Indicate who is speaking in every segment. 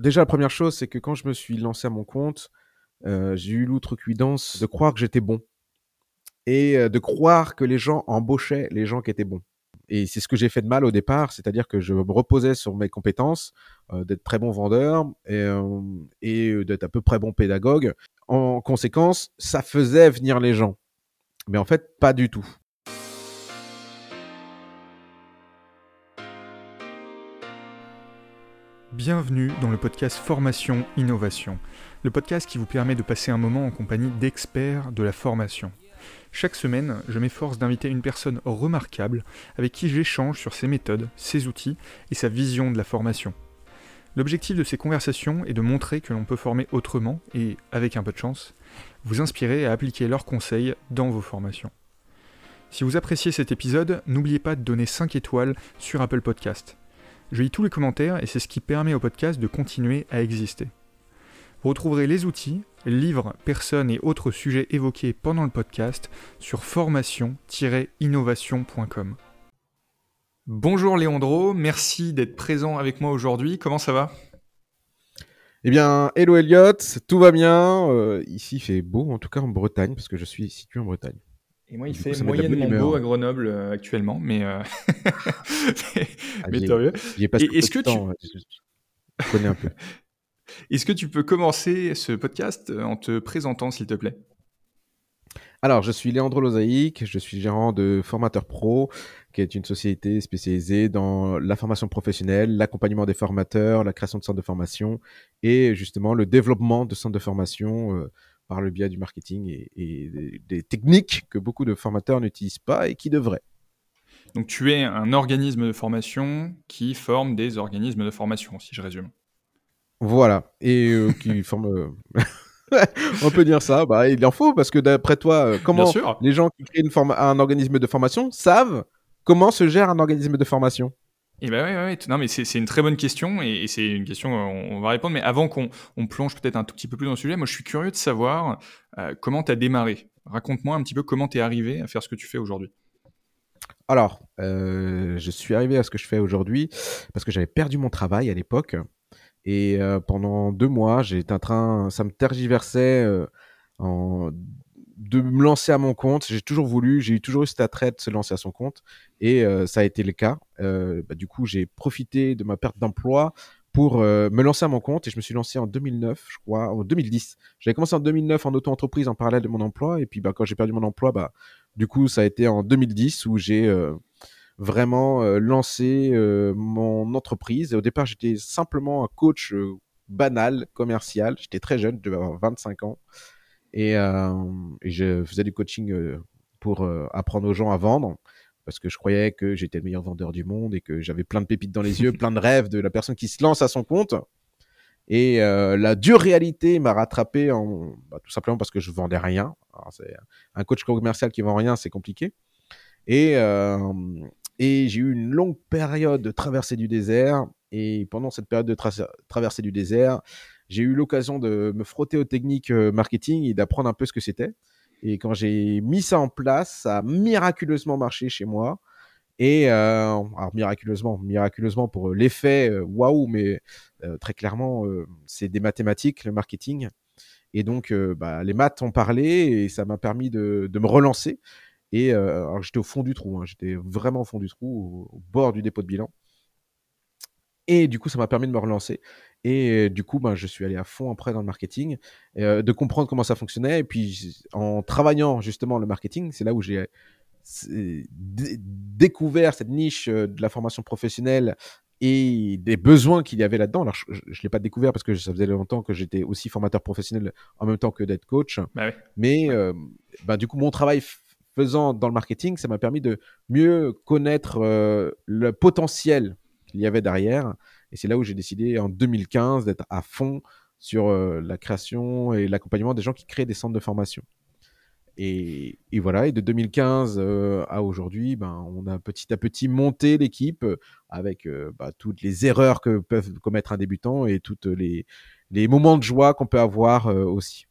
Speaker 1: déjà, la première chose, c'est que quand je me suis lancé à mon compte, euh, j'ai eu l'outrecuidance de croire que j'étais bon et euh, de croire que les gens embauchaient les gens qui étaient bons. Et c'est ce que j'ai fait de mal au départ, c'est-à-dire que je me reposais sur mes compétences, euh, d'être très bon vendeur et, et d'être à peu près bon pédagogue. En conséquence, ça faisait venir les gens. Mais en fait, pas du tout.
Speaker 2: Bienvenue dans le podcast Formation Innovation, le podcast qui vous permet de passer un moment en compagnie d'experts de la formation. Chaque semaine, je m'efforce d'inviter une personne remarquable avec qui j'échange sur ses méthodes, ses outils et sa vision de la formation. L'objectif de ces conversations est de montrer que l'on peut former autrement et, avec un peu de chance, vous inspirer à appliquer leurs conseils dans vos formations. Si vous appréciez cet épisode, n'oubliez pas de donner 5 étoiles sur Apple Podcast. Je lis tous les commentaires et c'est ce qui permet au podcast de continuer à exister. Vous retrouverez les outils, livres, personnes et autres sujets évoqués pendant le podcast sur formation-innovation.com. Bonjour Léandro, merci d'être présent avec moi aujourd'hui. Comment ça va?
Speaker 1: Eh bien, hello Elliot, tout va bien. Euh, ici, il fait beau, en tout cas en Bretagne, parce que je suis situé en Bretagne.
Speaker 2: Et moi, il fait moyennement beau à Grenoble euh, actuellement, mais, euh... mais,
Speaker 1: ah, Est-ce que tu je connais un peu.
Speaker 2: Est-ce que tu peux commencer ce podcast euh, en te présentant, s'il te plaît?
Speaker 1: Alors, je suis Léandre Lozaïque, je suis gérant de Formateur Pro, qui est une société spécialisée dans la formation professionnelle, l'accompagnement des formateurs, la création de centres de formation et justement le développement de centres de formation euh, par le biais du marketing et, des, techniques que beaucoup de formateurs n'utilisent pas et qui devraient.
Speaker 2: Donc tu es un organisme de formation qui forme des organismes de formation, si je résume.
Speaker 1: Voilà, et euh, qui forme... Euh, on peut dire ça, bah, il en faut, parce que d'après toi, euh, comment les gens qui créent une un organisme de formation savent comment se gère un organisme de formation?
Speaker 2: Eh ben non mais c'est une très bonne question et, c'est une question on, va répondre mais avant qu'on plonge peut-être un tout petit peu plus dans le sujet, moi je suis curieux de savoir euh, comment tu as démarré. Raconte-moi un petit peu comment tu es arrivé à faire ce que tu fais aujourd'hui.
Speaker 1: Alors, euh, je suis arrivé à ce que je fais aujourd'hui parce que j'avais perdu mon travail à l'époque et euh, pendant deux mois, j'étais en train, ça me tergiversait en de me lancer à mon compte. J'ai toujours voulu, j'ai toujours eu cet attrait de se lancer à son compte et euh, ça a été le cas. Euh, bah, du coup, j'ai profité de ma perte d'emploi pour euh, me lancer à mon compte et je me suis lancé en 2009, je crois, en 2010. J'avais commencé en 2009 en auto-entreprise en parallèle de mon emploi et puis bah, quand j'ai perdu mon emploi, bah, du coup, ça a été en 2010 où j'ai vraiment lancé mon entreprise. au départ, j'étais simplement un coach banal, commercial. J'étais très jeune, je devais avoir 25 ans. Et, je faisais du coaching pour apprendre aux gens à vendre parce que je croyais que j'étais le meilleur vendeur du monde et que j'avais plein de pépites dans les yeux, plein de rêves de la personne qui se lance à son compte. Et la dure réalité m'a rattrapé en, bah, tout simplement parce que je vendais rien. un coach commercial qui vend rien, c'est compliqué. Et, et j'ai eu une longue période de traversée du désert. Et pendant cette période de traversée du désert, j'ai eu l'occasion de me frotter aux techniques euh, marketing et d'apprendre un peu ce que c'était. Et quand j'ai mis ça en place, ça a miraculeusement marché chez moi. Et euh, alors miraculeusement, miraculeusement pour euh, l'effet, waouh, mais très clairement, c'est des mathématiques, le marketing. Et donc, bah, les maths ont parlé et ça m'a permis de, de, me relancer. Et alors j'étais au fond du trou, hein, j'étais vraiment au fond du trou, au, bord du dépôt de bilan. Et du coup, ça m'a permis de me relancer. Et du coup, ben, je suis allé à fond après dans le marketing, de comprendre comment ça fonctionnait. Et puis, en travaillant justement le marketing, c'est là où j'ai découvert cette niche de la formation professionnelle et des besoins qu'il y avait là-dedans. Alors, je ne l'ai pas découvert parce que ça faisait longtemps que j'étais aussi formateur professionnel en même temps que d'être coach. Bah Mais ben, du coup, mon travail faisant dans le marketing, ça m'a permis de mieux connaître le potentiel qu'il y avait derrière et c'est là où j'ai décidé en 2015 d'être à fond sur euh, la création et l'accompagnement des gens qui créent des centres de formation. Et, voilà, et de 2015 euh, à aujourd'hui, ben, on a petit à petit monté l'équipe avec euh, bah, toutes les erreurs que peuvent commettre un débutant et tous les, les moments de joie qu'on peut avoir aussi.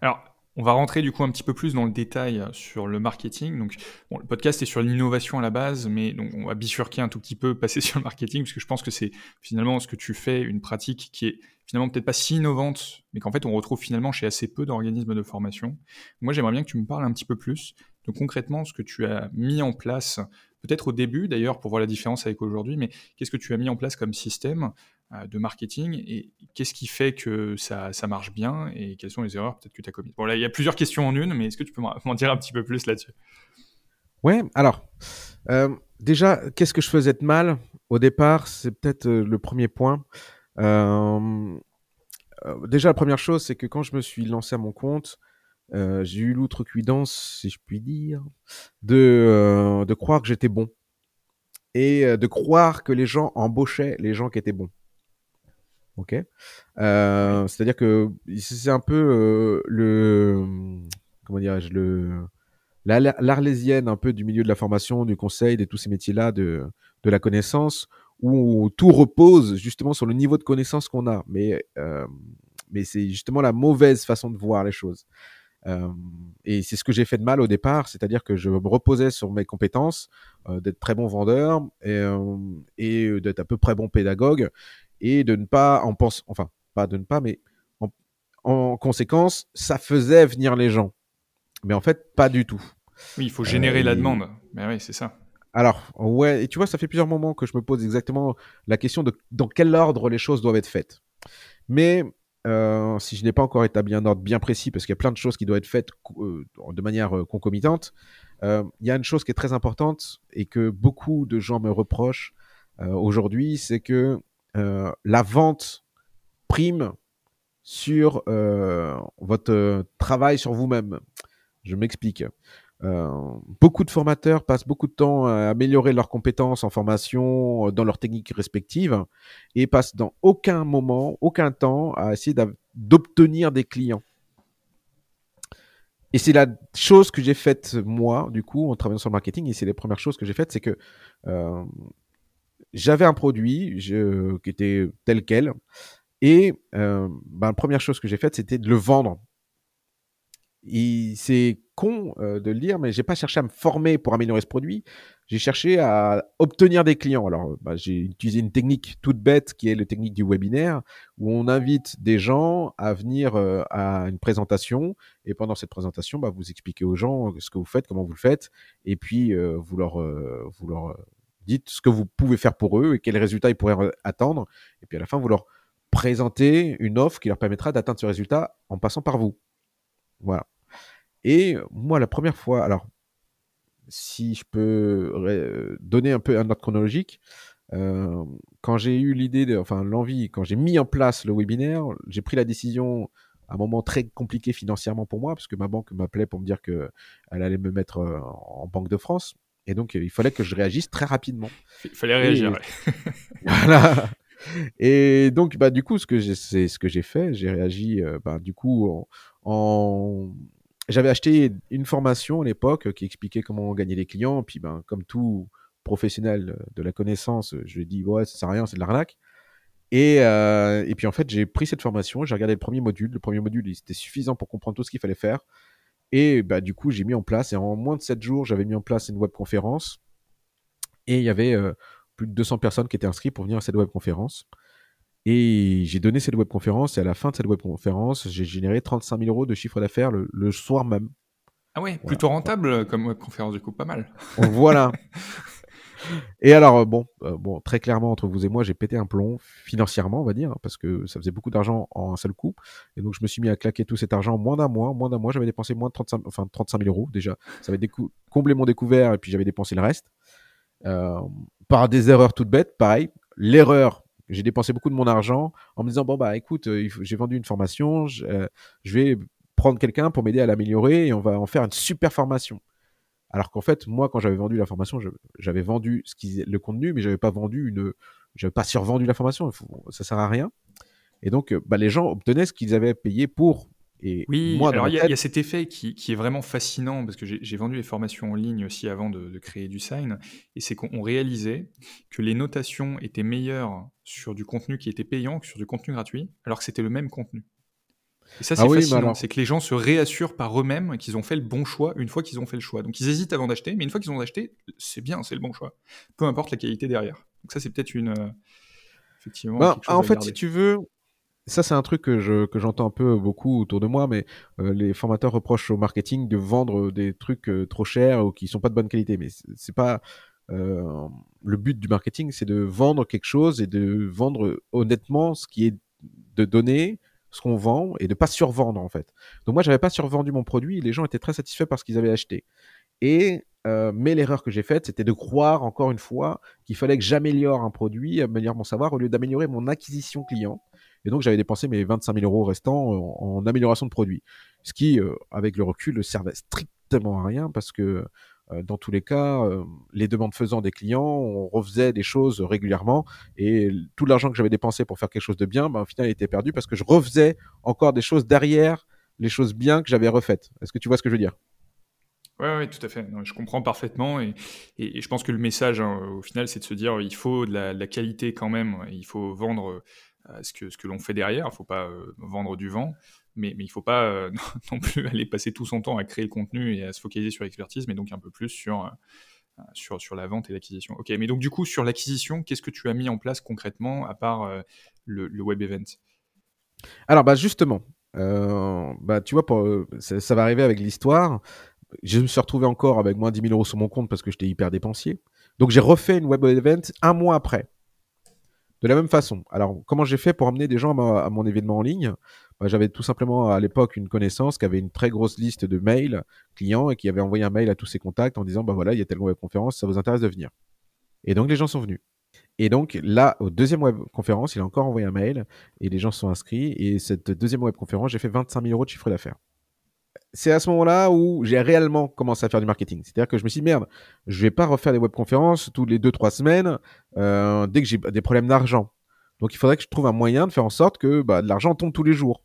Speaker 2: Alors, on va rentrer du coup un petit peu plus dans le détail sur le marketing. Donc, le podcast est sur l'innovation à la base, mais on va bifurquer un tout petit peu, passer sur le marketing, parce que je pense que c'est finalement ce que tu fais, une pratique qui est finalement peut-être pas si innovante, mais qu'en fait on retrouve finalement chez assez peu d'organismes de formation. Moi, j'aimerais bien que tu me parles un petit peu plus de concrètement ce que tu as mis en place, peut-être au début d'ailleurs pour voir la différence avec aujourd'hui, mais qu'est-ce que tu as mis en place comme système euh, de marketing et qu'est-ce qui fait que ça, ça, marche bien et quelles sont les erreurs peut-être que tu as commises Bon, là, il y a plusieurs questions en une, mais est-ce que tu peux m'en dire un petit peu plus là-dessus?
Speaker 1: Ouais, alors, euh, déjà, qu'est-ce que je faisais de mal? Au départ, c'est peut-être euh, le premier point. déjà, la première chose, c'est que quand je me suis lancé à mon compte, j'ai eu l'outrecuidance, si je puis dire, de, de croire que j'étais bon et de croire que les gens embauchaient les gens qui étaient bons. Ok. Euh, c'est-à-dire que c'est un peu euh, le comment dirais-je le l'arlésienne un peu du milieu de la formation, du conseil, de tous ces métiers-là, de, de la connaissance, où tout repose justement sur le niveau de connaissance qu'on a. Mais, euh, mais c'est justement la mauvaise façon de voir les choses. et c'est ce que j'ai fait de mal au départ, c'est-à-dire que je me reposais sur mes compétences, d'être très bon vendeur et, et d'être à peu près bon pédagogue, et de ne pas en penser, enfin, pas de ne pas, mais en, conséquence, ça faisait venir les gens. Mais en fait, pas du tout.
Speaker 2: Oui, il faut générer la euh, demande. Mais oui, c'est ça.
Speaker 1: Alors, ouais, et tu vois, ça fait plusieurs moments que je me pose exactement la question de dans quel ordre les choses doivent être faites. Mais euh, si je n'ai pas encore établi un ordre bien précis, parce qu'il y a plein de choses qui doivent être faites euh, de manière concomitante, il y a une chose qui est très importante et que beaucoup de gens me reprochent aujourd'hui, c'est que la vente prime sur euh, votre travail sur vous-même. Je m'explique. Euh, beaucoup de formateurs passent beaucoup de temps à améliorer leurs compétences en formation, dans leurs techniques respectives, et passent dans aucun moment, aucun temps à essayer d'obtenir des clients. Et c'est la chose que j'ai faite moi, du coup, en travaillant sur le marketing, et c'est les premières choses que j'ai faites, c'est que j'avais un produit qui était tel quel. Et euh, ben, la première chose que j'ai faite, c'était de le vendre. C'est con euh, de le dire, mais j'ai pas cherché à me former pour améliorer ce produit. J'ai cherché à obtenir des clients. Alors, ben, j'ai utilisé une technique toute bête qui est la technique du webinaire, où on invite des gens à venir euh, à une présentation. Et pendant cette présentation, ben, vous expliquez aux gens ce que vous faites, comment vous le faites, et puis vous leur, vous leur dites ce que vous pouvez faire pour eux et quels résultats ils pourraient attendre. Et puis à la fin, vous leur présentez une offre qui leur permettra d'atteindre ce résultat en passant par vous. Voilà. Et moi, la première fois, alors, si je peux donner un peu un ordre chronologique, euh, quand j'ai eu l'idée, enfin l'envie, quand j'ai mis en place le webinaire, j'ai pris la décision à un moment très compliqué financièrement pour moi, parce que ma banque m'appelait pour me dire qu'elle allait me mettre euh, en Banque de France. Et donc, il fallait que je réagisse très rapidement.
Speaker 2: Il fallait réagir.
Speaker 1: voilà. Et donc, bah, du coup, ce que c'est ce que j'ai fait. J'ai réagi, euh, bah, du coup, en, j'avais acheté une formation à l'époque qui expliquait comment gagner des clients. Puis, ben, comme tout professionnel de la connaissance, je lui ai dit, ouais, ça sert à rien, c'est de l'arnaque. Et, euh, et puis, en fait, j'ai pris cette formation, j'ai regardé le premier module. Le premier module, il était suffisant pour comprendre tout ce qu'il fallait faire. Et bah, du coup, j'ai mis en place, et en moins de 7 jours, j'avais mis en place une webconférence. Et il y avait euh, plus de 200 personnes qui étaient inscrites pour venir à cette webconférence. Et j'ai donné cette webconférence, et à la fin de cette webconférence, j'ai généré 35 000 euros de chiffre d'affaires le, soir même.
Speaker 2: Ah ouais, plutôt rentable comme webconférence, du coup, pas mal.
Speaker 1: Voilà. Et alors, euh, bon, euh, bon, très clairement, entre vous et moi, j'ai pété un plomb financièrement, on va dire, parce que ça faisait beaucoup d'argent en un seul coup. Et donc, je me suis mis à claquer tout cet argent en moins d'un mois. moins d'un mois, j'avais dépensé moins de 35, enfin, 35 000 euros déjà. Ça avait comblé mon découvert et puis j'avais dépensé le reste. Euh, par des erreurs toutes bêtes, pareil. L'erreur, j'ai dépensé beaucoup de mon argent en me disant, bon, bah écoute, j'ai vendu une formation, je vais prendre quelqu'un pour m'aider à l'améliorer et on va en faire une super formation. Alors qu'en fait, moi, quand j'avais vendu la formation, j'avais vendu ce qui, le contenu, mais j'avais pas vendu une, j'avais pas survendu la formation. Ça sert à rien. Et donc, bah, les gens obtenaient ce qu'ils avaient payé pour. Et
Speaker 2: oui, moi, alors il y, a cet effet qui, est vraiment fascinant parce que j'ai vendu les formations en ligne aussi avant de, créer du sign, et c'est qu'on réalisait que les notations étaient meilleures sur du contenu qui était payant que sur du contenu gratuit, alors que c'était le même contenu. Et ça, c'est ah fascinant. C'est que les gens se réassurent par eux-mêmes qu'ils ont fait le bon choix une fois qu'ils ont fait le choix. Donc ils hésitent avant d'acheter, mais une fois qu'ils ont acheté, c'est bien, c'est le bon choix. Peu importe la qualité derrière. Donc ça, c'est peut-être une. Euh, effectivement.
Speaker 1: Bah, en fait, si tu veux, ça, c'est un truc que, je, que j'entends un peu beaucoup autour de moi, mais euh, les formateurs reprochent au marketing de vendre des trucs euh, trop chers ou qui sont pas de bonne qualité. Mais c'est pas euh, le but du marketing, c'est de vendre quelque chose et de vendre honnêtement ce qui est de donner ce qu'on vend et de pas survendre en fait. Donc moi, j'avais pas survendu mon produit. Les gens étaient très satisfaits par ce qu'ils avaient acheté. Et mais l'erreur que j'ai faite, c'était de croire encore une fois qu'il fallait que j'améliore un produit, améliore mon savoir, au lieu d'améliorer mon acquisition client. Et donc, j'avais dépensé mes 25 000 euros restants en, amélioration de produit. Ce qui, euh, avec le recul, ne servait strictement à rien parce que euh, dans tous les cas, euh, les demandes faisant des clients, on refaisait des choses régulièrement et tout l'argent que j'avais dépensé pour faire quelque chose de bien, ben, au final, il était perdu parce que je refaisais encore des choses derrière les choses bien que j'avais refaites. Est-ce que tu vois ce que je veux dire?
Speaker 2: Oui, ouais, tout à fait. je comprends parfaitement. Et, je pense que le message, hein, au final, c'est de se dire il faut de la, qualité quand même. Il faut vendre ce que, ce que l'on fait derrière. Il ne faut pas euh, vendre du vent, mais, il ne faut pas euh, non plus aller passer tout son temps à créer le contenu et à se focaliser sur l'expertise, mais donc un peu plus sur, euh, sur, la vente et l'acquisition. Ok, mais donc du coup, sur l'acquisition, qu'est-ce que tu as mis en place concrètement à part le, web event?
Speaker 1: Alors, bah, justement, bah, tu vois, ça, va arriver avec l'histoire. Je me suis retrouvé encore avec moins 10 000 euros sur mon compte parce que j'étais hyper dépensier. Donc j'ai refait une web event un mois après. De la même façon. Alors, comment j'ai fait pour amener des gens à, mon événement en ligne? Bah, J'avais tout simplement à l'époque une connaissance qui avait une très grosse liste de mails clients et qui avait envoyé un mail à tous ses contacts en disant bah voilà, il y a telle web conférence, ça vous intéresse de venir. Et donc les gens sont venus. Et donc là, au deuxième web conférence, il a encore envoyé un mail et les gens sont inscrits. Et cette deuxième web conférence, j'ai fait 25 000 euros de chiffre d'affaires c'est à ce moment-là où j'ai réellement commencé à faire du marketing. C'est-à-dire que je me suis dit, merde, je vais pas refaire des webconférences tous les 2-3 semaines euh, dès que j'ai des problèmes d'argent. Donc il faudrait que je trouve un moyen de faire en sorte que bah, de l'argent tombe tous les jours.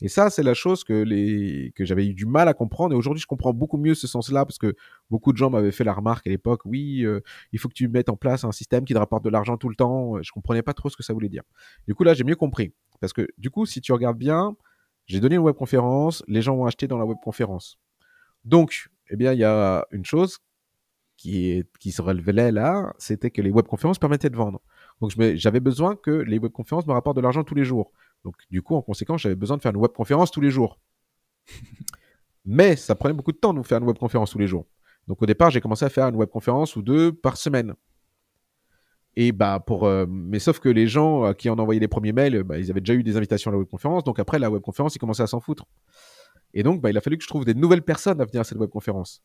Speaker 1: Et ça, c'est la chose que, les... que j'avais eu du mal à comprendre. Et aujourd'hui, je comprends beaucoup mieux ce sens-là parce que beaucoup de gens m'avaient fait la remarque à l'époque. Oui, euh, il faut que tu mettes en place un système qui te rapporte de l'argent tout le temps. Je comprenais pas trop ce que ça voulait dire. Du coup, là, j'ai mieux compris. Parce que du coup, si tu regardes bien, j'ai donné une webconférence, les gens ont acheté dans la webconférence. Donc, eh bien, il y a une chose qui, est, qui se relevait là, c'était que les webconférences permettaient de vendre. Donc, j'avais besoin que les webconférences me rapportent de l'argent tous les jours. Donc, du coup, en conséquence, j'avais besoin de faire une webconférence tous les jours. Mais ça prenait beaucoup de temps de faire une webconférence tous les jours. Donc, au départ, j'ai commencé à faire une webconférence ou deux par semaine. Et bah pour, euh, mais sauf que les gens qui ont envoyé les premiers mails, bah, ils avaient déjà eu des invitations à la webconférence. Donc après la webconférence, ils commençaient à s'en foutre. Et donc bah, il a fallu que je trouve des nouvelles personnes à venir à cette webconférence.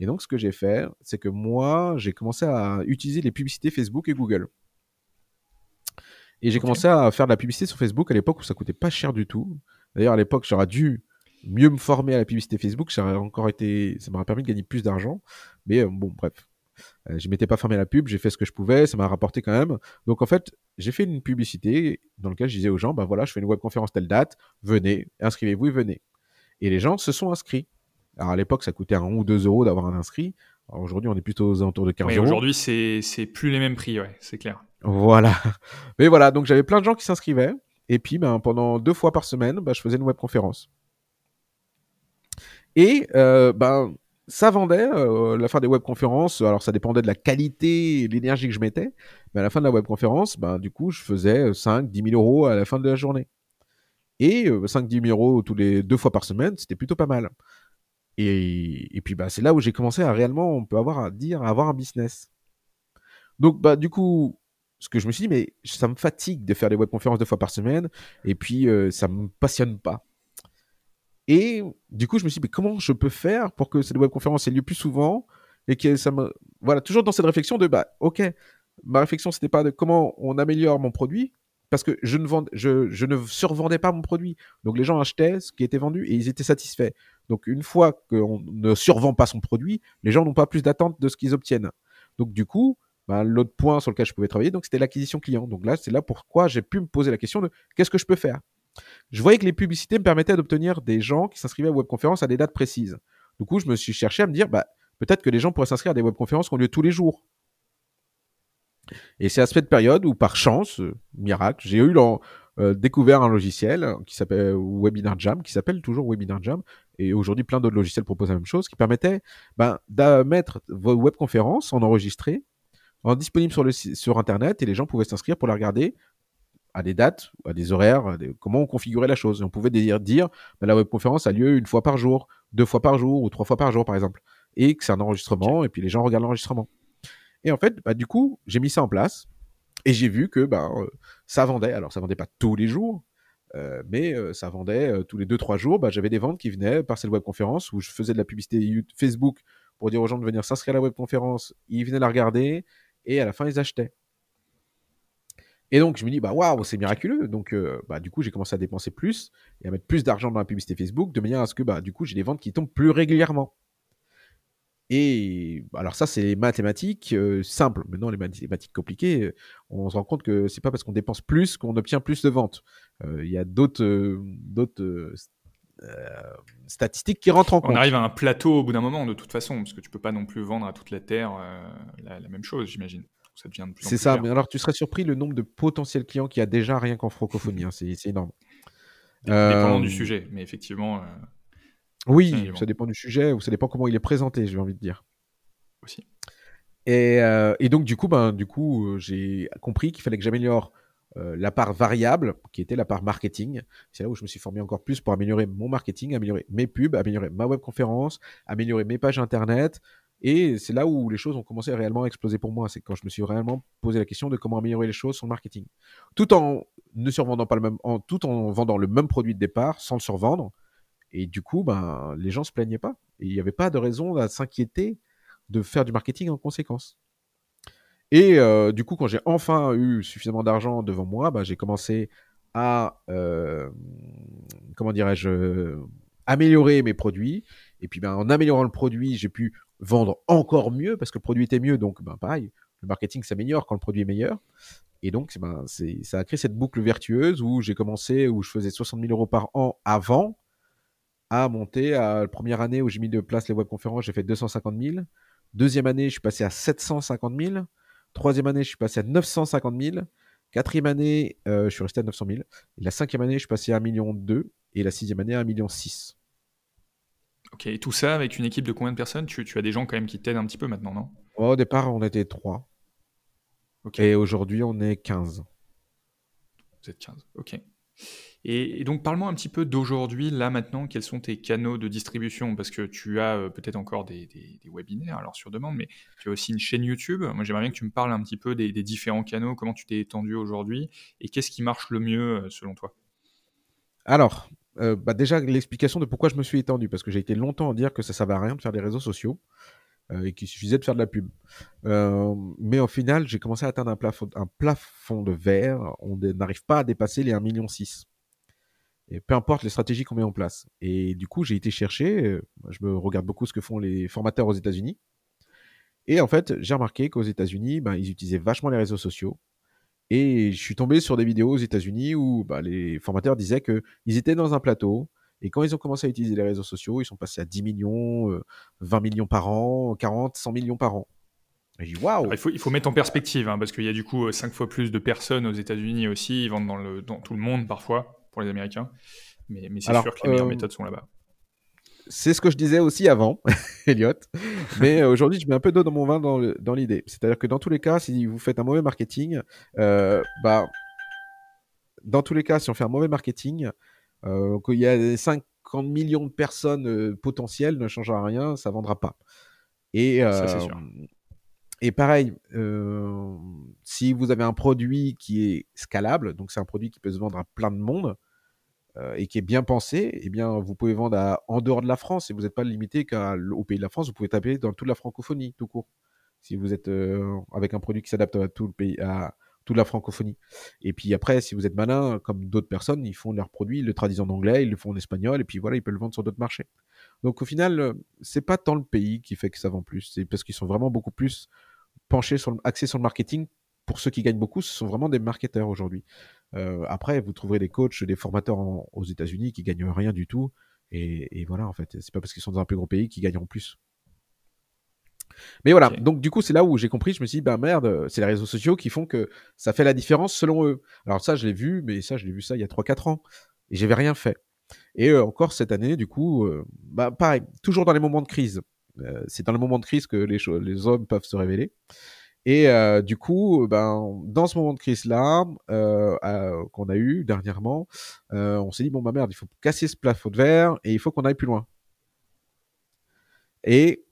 Speaker 1: Et donc ce que j'ai fait, c'est que moi, j'ai commencé à utiliser les publicités Facebook et Google. Et j'ai commencé à faire de la publicité sur Facebook à l'époque où ça coûtait pas cher du tout. D'ailleurs à l'époque, j'aurais dû mieux me former à la publicité Facebook, ça aurait encore été, ça m'aurait permis de gagner plus d'argent. Mais euh, bon, bref, euh, je m'étais pas fermé la pub, j'ai fait ce que je pouvais, ça m'a rapporté quand même. Donc en fait, j'ai fait une publicité dans laquelle je disais aux gens, bah voilà, je fais une webconférence telle date, venez, inscrivez-vous et venez. Et les gens se sont inscrits. Alors à l'époque, ça coûtait un ou deux euros d'avoir un inscrit. Aujourd'hui, on est plutôt aux alentours de 15 oui, euros.
Speaker 2: Aujourd'hui, c'est plus les mêmes prix, ouais, c'est clair.
Speaker 1: Voilà. Mais voilà, donc j'avais plein de gens qui s'inscrivaient. Et puis, ben, pendant deux fois par semaine, ben, je faisais une webconférence. Et euh, ben, ça vendait euh, la fin des webconférences. Alors ça dépendait de la qualité et l'énergie que je mettais. Mais à la fin de la webconférence, ben, du coup, je faisais 5, 10 000 euros à la fin de la journée. Et 5, 10 000 euros tous les deux fois par semaine, c'était plutôt pas mal. Et, puis bah, c'est là où j'ai commencé à réellement, on peut avoir à dire, à avoir un business. Donc bah, du coup, ce que je me suis dit, mais ça me fatigue de faire des webconférences deux fois par semaine. Et puis, euh, ça me passionne pas. Et du coup, je me suis dit, mais comment je peux faire pour que cette webconférence ait lieu plus souvent et que ça me. Voilà, toujours dans cette réflexion de, bah, ok, ma réflexion, c'était pas de comment on améliore mon produit, parce que je ne, vend, je, ne survendais pas mon produit. Donc les gens achetaient ce qui était vendu et ils étaient satisfaits. Donc une fois qu'on ne survend pas son produit, les gens n'ont pas plus d'attente de ce qu'ils obtiennent. Donc du coup, bah, l'autre point sur lequel je pouvais travailler, donc c'était l'acquisition client. Donc là, c'est là pourquoi j'ai pu me poser la question de qu'est-ce que je peux faire? Je voyais que les publicités me permettaient d'obtenir des gens qui s'inscrivaient à webconférences à des dates précises. Du coup, je me suis cherché à me dire, bah, peut-être que les gens pourraient s'inscrire à des webconférences qui ont lieu tous les jours. Et c'est à cette période où, par chance, euh, miracle, j'ai eu euh, découvert un logiciel qui s'appelle Webinar Jam, qui s'appelle toujours Webinar Jam, et aujourd'hui plein d'autres logiciels proposent la même chose, qui permettait ben, de mettre vos webconférences en enregistré, en disponible sur, le, sur Internet, et les gens pouvaient s'inscrire pour la regarder à des dates, à des horaires, comment on configurait la chose. on pouvait dire, dire ben, la webconférence a lieu une fois par jour, deux fois par jour ou trois fois par jour, par exemple, et que c'est un enregistrement, et puis les gens regardent l'enregistrement. Et en fait, bah, du coup, j'ai mis ça en place. Et j'ai vu que ben, ça vendait. Alors, ça vendait pas tous les jours, mais ça vendait tous les 2-3 jours. Bah, J'avais des ventes qui venaient par cette webconférence où je faisais de la publicité Facebook pour dire aux gens de venir s'inscrire à la webconférence. Ils venaient la regarder et à la fin, ils achetaient. Et donc, je me dis, bah waouh, c'est miraculeux. Donc, bah, du coup, j'ai commencé à dépenser plus et à mettre plus d'argent dans la publicité Facebook de manière à ce que, bah, du coup, j'ai des ventes qui tombent plus régulièrement. Et alors ça, c'est les mathématiques euh, simples. Maintenant, les mathématiques compliquées, euh, on se rend compte que c'est pas parce qu'on dépense plus qu'on obtient plus de ventes. Euh, il y a d'autres d'autres statistiques qui rentrent en compte.
Speaker 2: On arrive à un plateau au bout d'un moment, de toute façon, parce que tu peux pas non plus vendre à toute la terre la, même chose, j'imagine.
Speaker 1: Ça devient C'est ça. Mais alors, tu serais surpris le nombre de potentiels clients qu'il y a déjà rien qu'en francophonie. Hein, c'est énorme.
Speaker 2: Dépendant du sujet, mais effectivement.
Speaker 1: Oui, ça dépend du sujet ou ça dépend comment il est présenté, j'ai envie de dire.
Speaker 2: Aussi.
Speaker 1: Et, euh, et, donc du coup, ben, du coup, euh, j'ai compris qu'il fallait que j'améliore euh, la part variable, qui était la part marketing. C'est là où je me suis formé encore plus pour améliorer mon marketing, améliorer mes pubs, améliorer ma webconférence, améliorer mes pages internet. Et c'est là où les choses ont commencé à réellement exploser pour moi. C'est quand je me suis réellement posé la question de comment améliorer les choses sur le marketing, tout en ne survendant pas le même, en, tout en vendant le même produit de départ, sans le survendre et du coup, ben, les gens se plaignaient pas. Et il n'y avait pas de raison à s'inquiéter de faire du marketing en conséquence. Et euh, du coup, quand j'ai enfin eu suffisamment d'argent devant moi, ben, j'ai commencé à, euh, comment dirais-je, améliorer mes produits. Et puis, ben, en améliorant le produit, j'ai pu vendre encore mieux parce que le produit était mieux. Donc, ben, pareil, le marketing s'améliore quand le produit est meilleur. Et donc, ben, ça a créé cette boucle vertueuse où j'ai commencé, où je faisais 60 000 euros par an avant à monter. À la première année où j'ai mis de place les webconférences, j'ai fait 250 000. Deuxième année, je suis passé à 750 000. Troisième année, je suis passé à 950 000. Quatrième année, euh, je suis resté à 900 000. Et la cinquième année, je suis passé à 1,2 million. Et la sixième année, à 1,6 million.
Speaker 2: Ok, et tout ça avec une équipe de combien de personnes? Tu, as des gens quand même qui t'aident un petit peu maintenant, non?
Speaker 1: Au départ, on était 3. Et aujourd'hui, on est 15.
Speaker 2: Vous êtes 15, ok. Et, donc, parle-moi un petit peu d'aujourd'hui, là maintenant, quels sont tes canaux de distribution? Parce que tu as euh, peut-être encore des, webinaires, alors sur demande, mais tu as aussi une chaîne YouTube. Moi, j'aimerais bien que tu me parles un petit peu des, différents canaux, comment tu t'es étendu aujourd'hui, et qu'est-ce qui marche le mieux euh, selon toi?
Speaker 1: Alors, euh, bah déjà, l'explication de pourquoi je me suis étendu, parce que j'ai été longtemps à dire que ça ne servait à rien de faire des réseaux sociaux. et qu'il suffisait de faire de la pub. mais au final, j'ai commencé à atteindre un plafond, un plafond de verre. On n'arrive pas à dépasser les 1,6 million. Et peu importe les stratégies qu'on met en place. Et du coup, j'ai été chercher, euh, je me regarde beaucoup ce que font les formateurs aux États-Unis. Et en fait, j'ai remarqué qu'aux États-Unis, ben, ils utilisaient vachement les réseaux sociaux. Et je suis tombé sur des vidéos aux États-Unis où ben, les formateurs disaient qu'ils étaient dans un plateau. Et quand ils ont commencé à utiliser les réseaux sociaux, ils sont passés à 10 millions, 20 euh, millions par an, 40, 100 millions par an.
Speaker 2: Et waouh il faut, il faut mettre en perspective, hein, parce qu'il y a du coup 5 fois plus de personnes aux États-Unis aussi. Ils vendent dans, le, dans tout le monde parfois pour les Américains. Mais, mais c'est sûr que les meilleures euh, méthodes sont là-bas.
Speaker 1: C'est ce que je disais aussi avant, Elliot. Mais euh, aujourd'hui, je mets un peu d'eau dans mon vin dans l'idée. C'est-à-dire que dans tous les cas, si vous faites un mauvais marketing, euh, bah, dans tous les cas, si on fait un mauvais marketing, qu'il y a 50 millions de personnes potentielles, ne changera rien, ça vendra pas. Et, ça, c'est sûr. Et pareil, si vous avez un produit qui est scalable, donc c'est un produit qui peut se vendre à plein de monde, euh, et qui est bien pensé, eh bien, vous pouvez vendre en dehors de la France et vous n'êtes pas limité qu'au pays de la France. Vous pouvez taper dans toute la francophonie, tout court. Si vous êtes euh, avec un produit qui s'adapte à tout le pays, à toute la francophonie. Et puis après, si vous êtes malin, comme d'autres personnes, ils font leurs produits, ils le traduisent en anglais, ils le font en espagnol, et puis voilà, ils peuvent le vendre sur d'autres marchés. Donc au final, euh, c'est pas tant le pays qui fait que ça vend plus, c'est parce qu'ils sont vraiment beaucoup plus penchés sur axés sur le marketing. Pour ceux qui gagnent beaucoup, ce sont vraiment des marketeurs aujourd'hui. Euh, après, vous trouverez des coachs, des formateurs aux États-Unis qui gagnent rien du tout. Et, voilà, en fait, c'est pas parce qu'ils sont dans un plus gros pays qu'ils gagneront plus. Mais voilà, donc du coup, c'est là où j'ai compris, je me suis dit, bah merde, c'est les réseaux sociaux qui font que ça fait la différence selon eux. Alors ça, je l'ai vu, mais ça, je l'ai vu ça il y a 3-4 ans. Et j'avais rien fait. Et euh, encore cette année, du coup, euh, bah pareil, toujours dans les moments de crise. Euh, c'est dans les moments de crise que les, les hommes peuvent se révéler. Et euh, du coup, ben, dans ce moment de crise-là, euh, euh, qu'on a eu dernièrement, on s'est dit, bon, bah merde, il faut casser ce plafond de verre et il faut qu'on aille plus loin. Et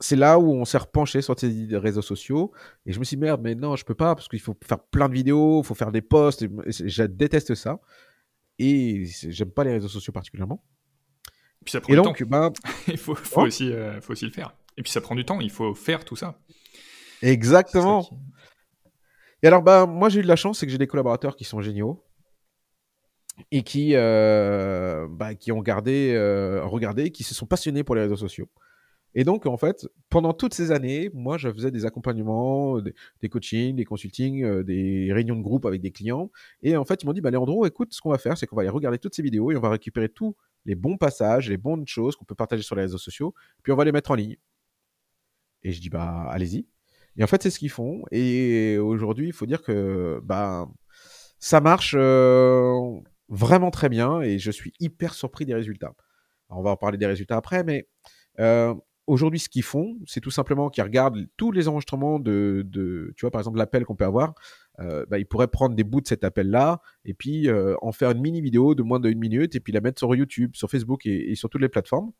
Speaker 1: c'est là où on s'est repenché sur ces réseaux sociaux. Et je me suis dit, merde, mais non, je peux pas, parce qu'il faut faire plein de vidéos, il faut faire des posts. Je déteste ça. Et j'aime pas les réseaux sociaux particulièrement.
Speaker 2: Et puis ça prend
Speaker 1: Et
Speaker 2: du
Speaker 1: donc,
Speaker 2: temps.
Speaker 1: ben,
Speaker 2: Il faut, faut
Speaker 1: Oh.
Speaker 2: aussi, euh, faut aussi le faire. Et puis ça prend du temps. Il faut faire tout ça.
Speaker 1: Exactement.
Speaker 2: qui-
Speaker 1: Et alors, bah, moi, j'ai eu de la chance, c'est que j'ai des collaborateurs qui sont géniaux et qui, euh, bah, qui ont gardé, euh, regardé, qui se sont passionnés pour les réseaux sociaux. Et donc, en fait, pendant toutes ces années, moi, je faisais des accompagnements, des, des coachings, des consultings, euh, des réunions de groupe avec des clients. Et en fait, ils m'ont dit, bah, Léandro, écoute, ce qu'on va faire, c'est qu'on va aller regarder toutes ces vidéos et on va récupérer tous les bons passages, les bonnes choses qu'on peut partager sur les réseaux sociaux, puis on va les mettre en ligne. Et je dis, bah, allez-y. Et en fait, c'est ce qu'ils font. Et aujourd'hui, il faut dire que bah, ça marche euh, vraiment très bien et je suis hyper surpris des résultats. On va en parler des résultats après, mais euh, aujourd'hui, ce qu'ils font, c'est tout simplement qu'ils regardent tous les enregistrements de, de tu vois, par exemple, l'appel qu'on peut avoir. Euh, bah, ils pourraient prendre des bouts de cet appel-là et puis en faire une mini vidéo de moins d'une minute et puis la mettre sur YouTube, sur Facebook et, sur toutes les plateformes.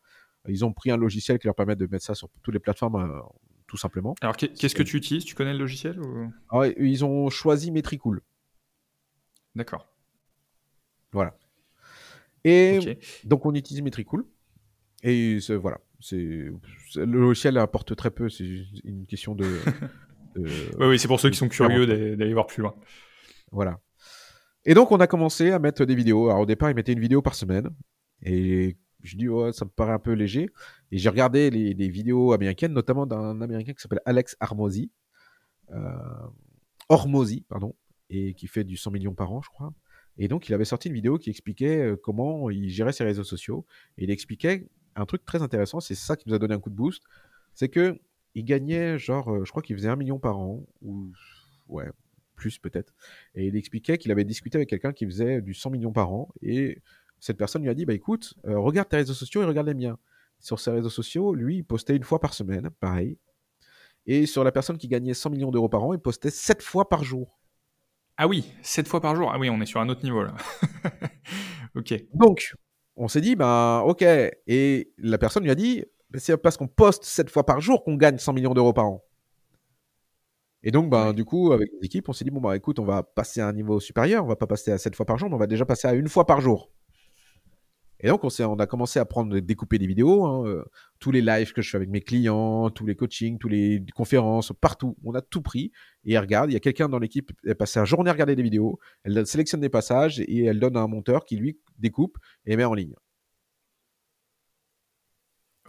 Speaker 1: Ils ont pris un logiciel qui leur permet de mettre ça sur toutes les plateformes, tout simplement.
Speaker 2: Alors qu'est- qu'est-ce que tu utilises? Tu connais le logiciel ou...
Speaker 1: Alors, ils ont choisi Metricool.
Speaker 2: D'accord.
Speaker 1: Voilà. Et donc, on utilise Metricool. Et voilà. C'est, le logiciel apporte très peu. C'est une question de. de-
Speaker 2: Oui, oui, c'est pour ceux qui sont curieux d'aller d'aller voir plus loin.
Speaker 1: Voilà. Et donc, on a commencé à mettre des vidéos. Alors, au départ, ils mettaient une vidéo par semaine. Et je dis, ouais, ça me paraît un peu léger. Et j'ai regardé les, vidéos américaines, notamment d'un américain qui s'appelle Alex Armosi. Euh, Hormozy, pardon. Et qui fait du 100 millions par an, je crois. Et donc, il avait sorti une vidéo qui expliquait euh, comment il gérait ses réseaux sociaux. Et il expliquait un truc très intéressant. C'est ça qui nous a donné un coup de boost. C'est que il gagnait, genre, euh, je crois qu'il faisait un million par an. Ou, ouais, plus peut-être. Et il expliquait qu'il avait discuté avec quelqu'un qui faisait du 100 millions par an. Et cette personne lui a dit Bah écoute, euh, regarde tes réseaux sociaux et regarde les miens. Sur ses réseaux sociaux, lui, il postait une fois par semaine, pareil. Et sur la personne qui gagnait 100 millions d'euros par an, il postait 7 fois par jour.
Speaker 2: Ah oui, 7 fois par jour. Ah oui, on est sur un autre niveau là. ok.
Speaker 1: Donc, on s'est dit, ben, ok. Et la personne lui a dit, Ben, c'est parce qu'on poste 7 fois par jour qu'on gagne 100 millions d'euros par an. Et donc, ben,
Speaker 2: Ouais.
Speaker 1: du coup, avec l'équipe, on s'est dit, bon, bah, écoute, on va passer à un niveau supérieur. On va pas passer à 7 fois par jour, mais on va déjà passer à une fois par jour. Et donc, on, a commencé à prendre, découper des vidéos, hein, euh, tous les lives que je fais avec mes clients, tous les coachings, tous les conférences, partout. On a tout pris. Et elle regarde, il y a quelqu'un dans l'équipe, elle passe sa journée à regarder des vidéos, elle sélectionne des passages et elle donne à un monteur qui, lui, découpe et met en ligne.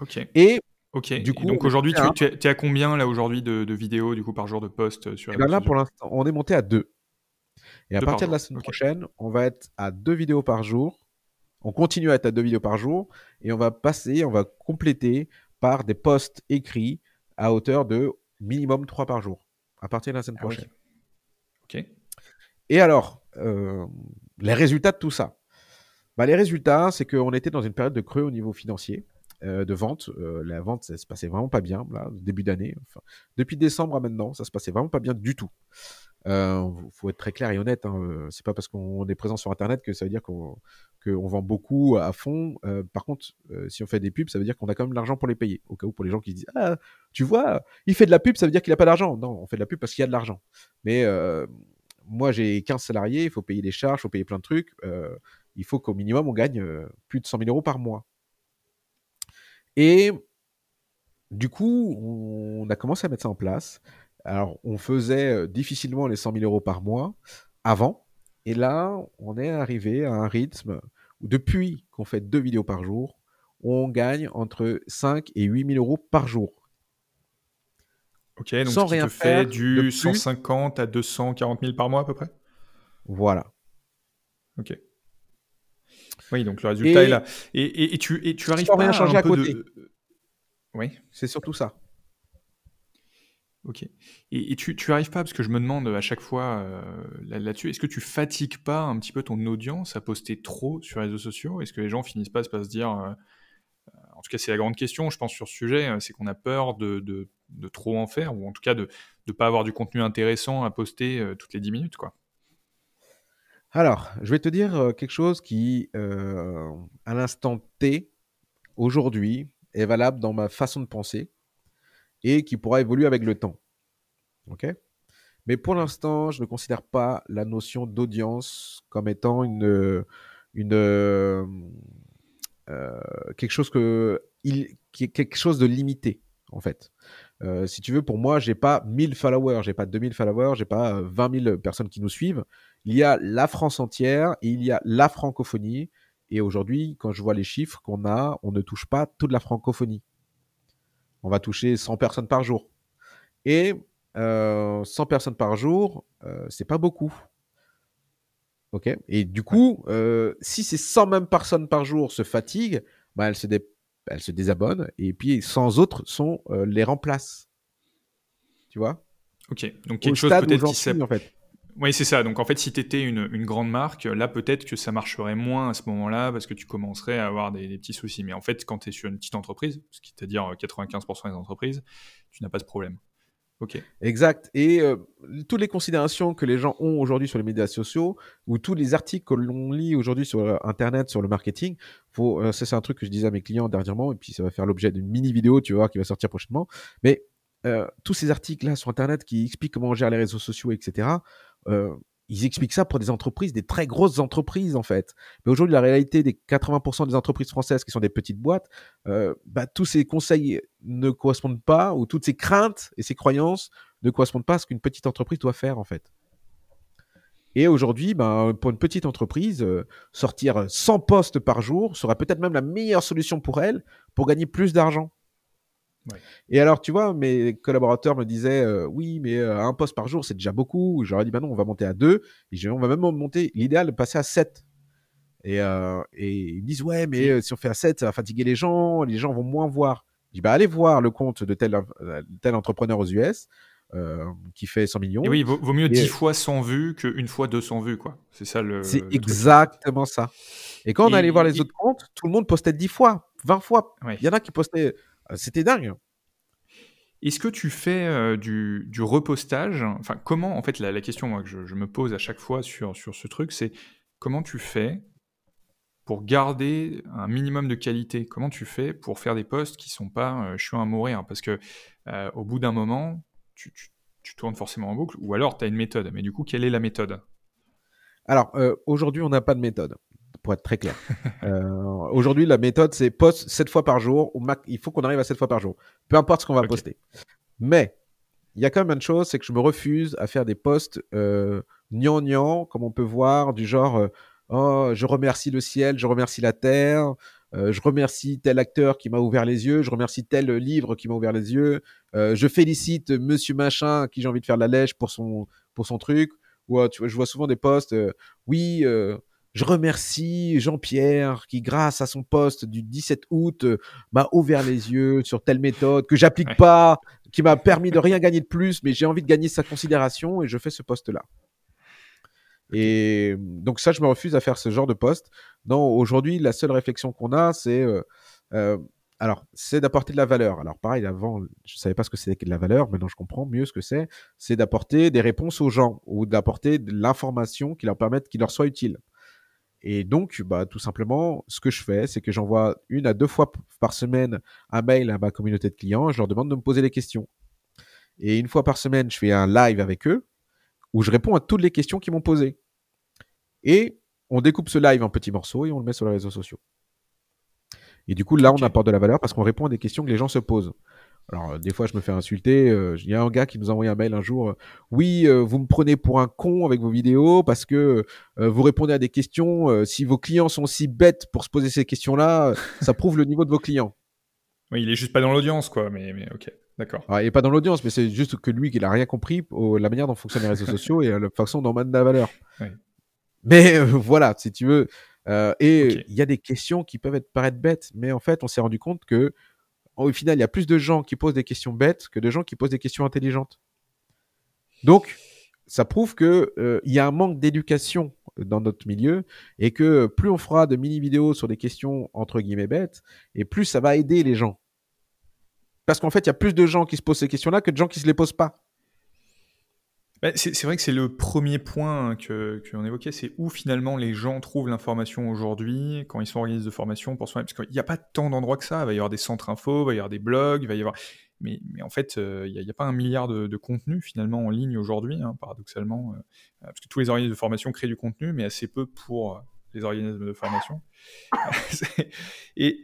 Speaker 2: Ok.
Speaker 1: Et
Speaker 2: Ok.
Speaker 1: Du
Speaker 2: Et
Speaker 1: coup,
Speaker 2: donc aujourd'hui, tu,
Speaker 1: à-
Speaker 2: tu es, à combien là aujourd'hui de, de vidéos du coup par jour de posts euh, sur les
Speaker 1: ben là, pour l'instant, on est monté à deux. Et à
Speaker 2: Deux
Speaker 1: partir de la semaine prochaine, on va être à deux vidéos par jour. On continue à être à deux vidéos par jour et on va passer, on va compléter par des posts écrits à hauteur de minimum trois par jour à partir de la semaine
Speaker 2: Ah
Speaker 1: prochaine.
Speaker 2: Ok.
Speaker 1: Et alors, euh, les résultats de tout ça? Bah, Les résultats, c'est qu'on était dans une période de creux au niveau financier, euh, de vente. Euh, la vente, ça se passait vraiment pas bien, là, début d'année. Enfin, depuis décembre à maintenant, ça se passait vraiment pas bien du tout. Euh, faut être très clair et honnête. Hein. euh, C'est pas parce qu'on est présent sur Internet que ça veut dire qu'on qu'on vend beaucoup à fond. Euh, par contre, euh, si on fait des pubs, ça veut dire qu'on a quand même l'argent pour les payer. Au cas où, pour les gens qui se disent Ah, tu vois, il fait de la pub, ça veut dire qu'il a pas d'argent. Non, on fait de la pub parce qu'il y a de l'argent. Mais euh, moi, j'ai 15 salariés, il faut payer les charges, il faut payer plein de trucs. Euh, il faut qu'au minimum, on gagne plus de 100 000 euros par mois. Et du coup, on a commencé à mettre ça en place. Alors, on faisait euh, difficilement les 100 000 euros par mois avant. Et là, on est arrivé à un rythme où depuis qu'on fait deux vidéos par jour, on gagne entre 5 et 8 000 euros par jour.
Speaker 2: Ok. Donc
Speaker 1: Sans
Speaker 2: ce qui
Speaker 1: rien
Speaker 2: te fait du
Speaker 1: plus.
Speaker 2: 150 à 240 000 par mois à peu près?
Speaker 1: Voilà.
Speaker 2: Ok. Oui, donc le résultat
Speaker 1: Et-
Speaker 2: est là. Et, et, et tu, arrives pas
Speaker 1: rien
Speaker 2: à
Speaker 1: changer
Speaker 2: un
Speaker 1: à
Speaker 2: peu
Speaker 1: côté.
Speaker 2: de. Oui.
Speaker 1: C'est surtout ça.
Speaker 2: Ok. Et, tu, tu arrives pas, parce que je me demande à chaque fois euh, là-dessus, est-ce que tu fatigues pas un petit peu ton audience à poster trop sur les réseaux sociaux? Est-ce que les gens finissent pas par se dire, euh, en tout cas c'est la grande question, je pense, sur ce sujet, euh, c'est qu'on a peur de, de, de, trop en faire, ou en tout cas de ne pas avoir du contenu intéressant à poster toutes les 10 minutes, quoi?
Speaker 1: Alors, je vais te dire quelque chose qui, à l'instant T, aujourd'hui, est valable dans ma façon de penser et qui pourra évoluer avec le temps. OK? Mais pour l'instant, je ne considère pas la notion d'audience comme étant une, euh, quelque chose que il, quelque chose de limité en fait. Euh, si tu veux, pour moi, j'ai pas 1000 followers, j'ai pas 2000 followers, j'ai pas 20 000 personnes qui nous suivent. Il y a la France entière et il y a la francophonie. Et aujourd'hui, quand je vois les chiffres qu'on a, on ne touche pas toute la francophonie on va toucher 100 personnes par jour. Et 100 euh, personnes par jour, euh, c'est pas beaucoup. Ok? Et du coup, euh, si ces 100 mêmes personnes par jour se fatiguent, bah, elles, se elles se désabonnent et puis 100 autres sont les remplacent. Tu vois?
Speaker 2: Ok, donc quelque chose peut-être qui en fait. Oui, c'est ça. Donc en fait, si tu étais une, grande marque, là peut-être que ça marcherait moins à ce moment-là parce que tu commencerais à avoir des, petits soucis. Mais en fait, quand tu es sur une petite entreprise, ce qui à dire 95% des entreprises, tu n'as pas de problème. Ok.
Speaker 1: Exact. Et euh, toutes les considérations que les gens ont aujourd'hui sur les médias sociaux ou tous les articles que l'on lit aujourd'hui sur euh, Internet, sur le marketing, faut, euh, ça c'est un truc que je disais à mes clients dernièrement et puis ça va faire l'objet d'une mini vidéo, tu vois, qui va sortir prochainement. Mais tous ces articles-là sur Internet qui expliquent comment on gère les réseaux sociaux, etc., euh, ils expliquent ça pour des entreprises, des très grosses entreprises en fait. Mais aujourd'hui, la réalité des 80% des entreprises françaises qui sont des petites boîtes, euh, bah, tous ces conseils ne correspondent pas, ou toutes ces craintes et ces croyances ne correspondent pas à ce qu'une petite entreprise doit faire en fait. Et aujourd'hui, ben, pour une petite entreprise, euh, sortir 100 postes par jour sera peut-être même la meilleure solution pour elle pour gagner plus d'argent. Et alors, tu vois, mes collaborateurs me disaient euh, oui, mais euh, un poste par jour, c'est déjà beaucoup. J'aurais dit bah non, on va monter à deux. Et on va même monter, l'idéal, passer à sept. Et, euh, et, ils me disent ouais, mais si on fait à 7, ça va fatiguer les gens, les gens vont moins voir. Je dis bah allez voir le compte de tel, tel entrepreneur aux US. qui fait 100 millions.
Speaker 2: Et oui, vaut, vaut mieux 10 fois 100 vues qu'une fois 200 vues, quoi. C'est ça le.
Speaker 1: C'est exactement ça. Et quand on allait voir les autres comptes, tout le monde postait 10 fois, 20 fois. Il y en a qui postaient c'était dingue.
Speaker 2: Est-ce que tu fais euh, du, repostage? Enfin, comment, en fait, la, question moi, que je, me pose à chaque fois sur, sur ce truc, c'est comment tu fais pour garder un minimum de qualité? Comment tu fais pour faire des posts qui sont pas euh, chiants à mourir? Parce que au bout d'un moment, tu, tournes forcément en boucle, ou alors tu as une méthode. Mais du coup, quelle est la méthode?
Speaker 1: Alors, aujourd'hui, on n'a pas de méthode pour être très clair. Euh, aujourd'hui, la méthode, c'est post 7 fois par jour. il faut qu'on arrive à 7 fois par jour. Peu importe ce qu'on va poster. Mais il y a quand même une chose, c'est que je me refuse à faire des posts euh, gnangnan, comme on peut voir, du genre euh, Oh, je remercie le ciel, je remercie la terre, euh, je remercie tel acteur qui m'a ouvert les yeux, je remercie tel livre qui m'a ouvert les yeux, je félicite monsieur machin à qui j'ai envie de faire la lèche pour son, pour son truc. Ou tu vois, je vois souvent des posts Oui, je remercie Jean-Pierre qui, grâce à son poste du 17 août, euh, m'a ouvert les yeux sur telle méthode que j'applique pas, qui m'a permis de rien gagner de plus, mais j'ai envie de gagner sa considération et je fais ce poste-là. Et donc ça, je me refuse à faire ce genre de poste. Non, aujourd'hui, la seule réflexion qu'on a, c'est euh, euh, alors c'est d'apporter de la valeur. Alors pareil, avant, je savais pas ce que c'était que de la valeur. Maintenant, je comprends mieux ce que c'est. C'est d'apporter des réponses aux gens ou d'apporter de l'information qui leur permette, qui leur soit utile. Et donc, bah, tout simplement, ce que je fais, c'est que j'envoie une à deux fois par semaine un mail à ma communauté de clients. Je leur demande de me poser des questions. Et une fois par semaine, je fais un live avec eux où je réponds à toutes les questions qu'ils m'ont posées. Et on découpe ce live en petits morceaux et on le met sur les réseaux sociaux. Et du coup, là, on apporte de la valeur parce qu'on répond à des questions que les gens se posent. Alors, euh, des fois, je me fais insulter. Euh, il y a un gars qui nous a envoyé un mail un jour. Euh, oui, vous me prenez pour un con avec vos vidéos parce que vous répondez à des questions. si vos clients sont si bêtes pour se poser ces questions-là, ça prouve le niveau de vos clients.
Speaker 2: Oui, il est juste pas dans l'audience, quoi. Mais, mais ok, d'accord.
Speaker 1: Ah, il est pas dans l'audience, mais c'est juste que lui, qu'il a rien compris au, la manière dont fonctionnent les réseaux sociaux et la façon dont on de la valeur. Mais voilà, si tu veux. et il y a des questions qui peuvent être, paraître bêtes, mais en fait, on s'est rendu compte que au final, il y a plus de gens qui posent des questions bêtes que de gens qui posent des questions intelligentes. Donc, ça prouve qu'il euh, y a un manque d'éducation dans notre milieu et que plus on fera de mini-vidéos sur des questions entre guillemets bêtes, et plus ça va aider les gens. Parce qu'en fait, il y a plus de gens qui se posent ces questions-là que de gens qui se les posent pas.
Speaker 2: Bah, c'est vrai que c'est le premier point que qu'on évoquait, c'est où finalement les gens trouvent l'information aujourd'hui quand ils sont organisés de formation pour soi Parce qu'il n'y a pas tant d'endroits que ça. Il va y avoir des centres info, il va y avoir des blogs, il va y avoir. Mais, mais en fait, euh, il n'y a, pas un milliard de, contenus finalement en ligne aujourd'hui, hein, paradoxalement. Euh, parce que tous les organismes de formation créent du contenu, mais assez peu pour les organismes de formation. et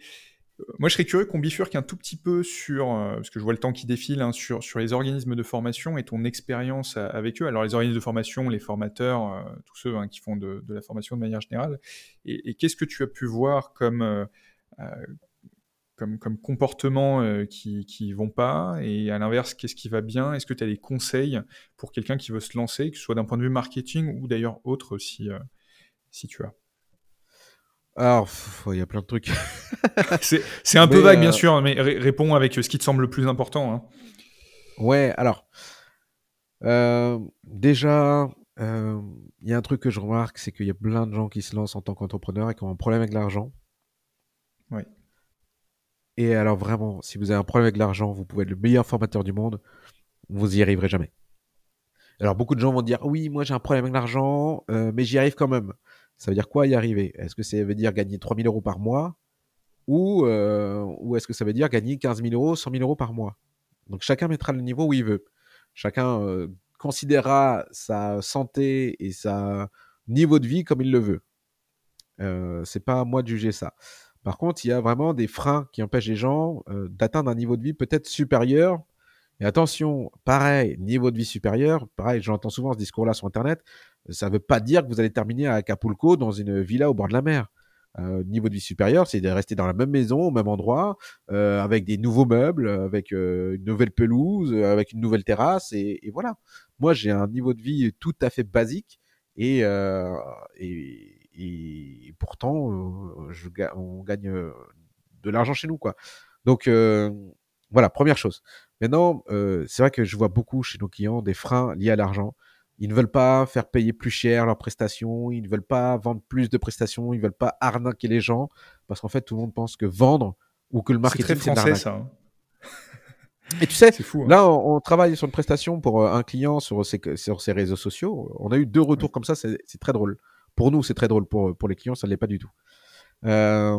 Speaker 2: moi, je serais curieux qu'on bifurque un tout petit peu sur, euh, parce que je vois le temps qui défile, hein, sur, sur les organismes de formation et ton expérience avec eux. Alors, les organismes de formation, les formateurs, euh, tous ceux hein, qui font de, la formation de manière générale. Et, qu'est-ce que tu as pu voir comme, euh, comme, qui ne vont pas? Et à l'inverse, qu'est-ce qui va bien? Est-ce que tu as des conseils pour quelqu'un qui veut se lancer, que ce soit d'un point de vue marketing ou d'ailleurs autre, si, si tu as?
Speaker 1: Alors, il y a plein de trucs.
Speaker 2: c'est un peu vague, bien euh, sûr, mais réponds avec ce qui te semble le plus important. Hein.
Speaker 1: Ouais, alors. Euh, déjà, euh, il y a un truc que je remarque, c'est qu'il y a plein de gens qui se lancent en tant qu'entrepreneur et qui ont un problème avec l'argent.
Speaker 2: Oui.
Speaker 1: Et alors, vraiment, si vous avez un problème avec l'argent, vous pouvez être le meilleur formateur du monde, vous y arriverez jamais. Alors, beaucoup de gens vont dire Oui, moi j'ai un problème avec l'argent, mais j'y arrive quand même. Ça veut dire quoi y arriver? Est-ce que ça veut dire gagner 3000 euros par mois ou, euh, ou est-ce que ça veut dire gagner 15 000 euros, 100 000 euros par mois? Donc chacun mettra le niveau où il veut. Chacun euh, considérera sa santé et sa niveau de vie comme il le veut. Euh, c'est pas à moi de juger ça. Par contre, il y a vraiment des freins qui empêchent les gens euh, d'atteindre un niveau de vie peut-être supérieur. Et attention, pareil, niveau de vie supérieur, pareil, j'entends souvent ce discours-là sur Internet ça ne veut pas dire que vous allez terminer à Acapulco dans une villa au bord de la mer. Euh, niveau de vie supérieur, c'est de rester dans la même maison, au même endroit, euh, avec des nouveaux meubles, avec euh, une nouvelle pelouse, avec une nouvelle terrasse, et, voilà. Moi, j'ai un niveau de vie tout à fait basique, et, et, pourtant, je, on gagne de l'argent chez nous, quoi. Donc, voilà, première chose. Maintenant, c'est vrai que je vois beaucoup chez nos clients des freins liés à l'argent. Ils ne veulent pas faire payer plus cher leurs prestations, ils ne veulent pas vendre plus de prestations, ils ne veulent pas arnaquer les gens, parce qu'en fait, tout le monde pense que vendre ou que le marketing,
Speaker 2: c'est très français, ça. Hein.
Speaker 1: Et tu sais, fou, hein. là, on, travaille sur une prestation pour euh, un client sur ses, sur ses réseaux sociaux. On a eu deux retours comme ça, c'est très drôle. Pour nous, c'est très drôle. Pour, pour les clients, ça ne l'est pas du tout. Euh,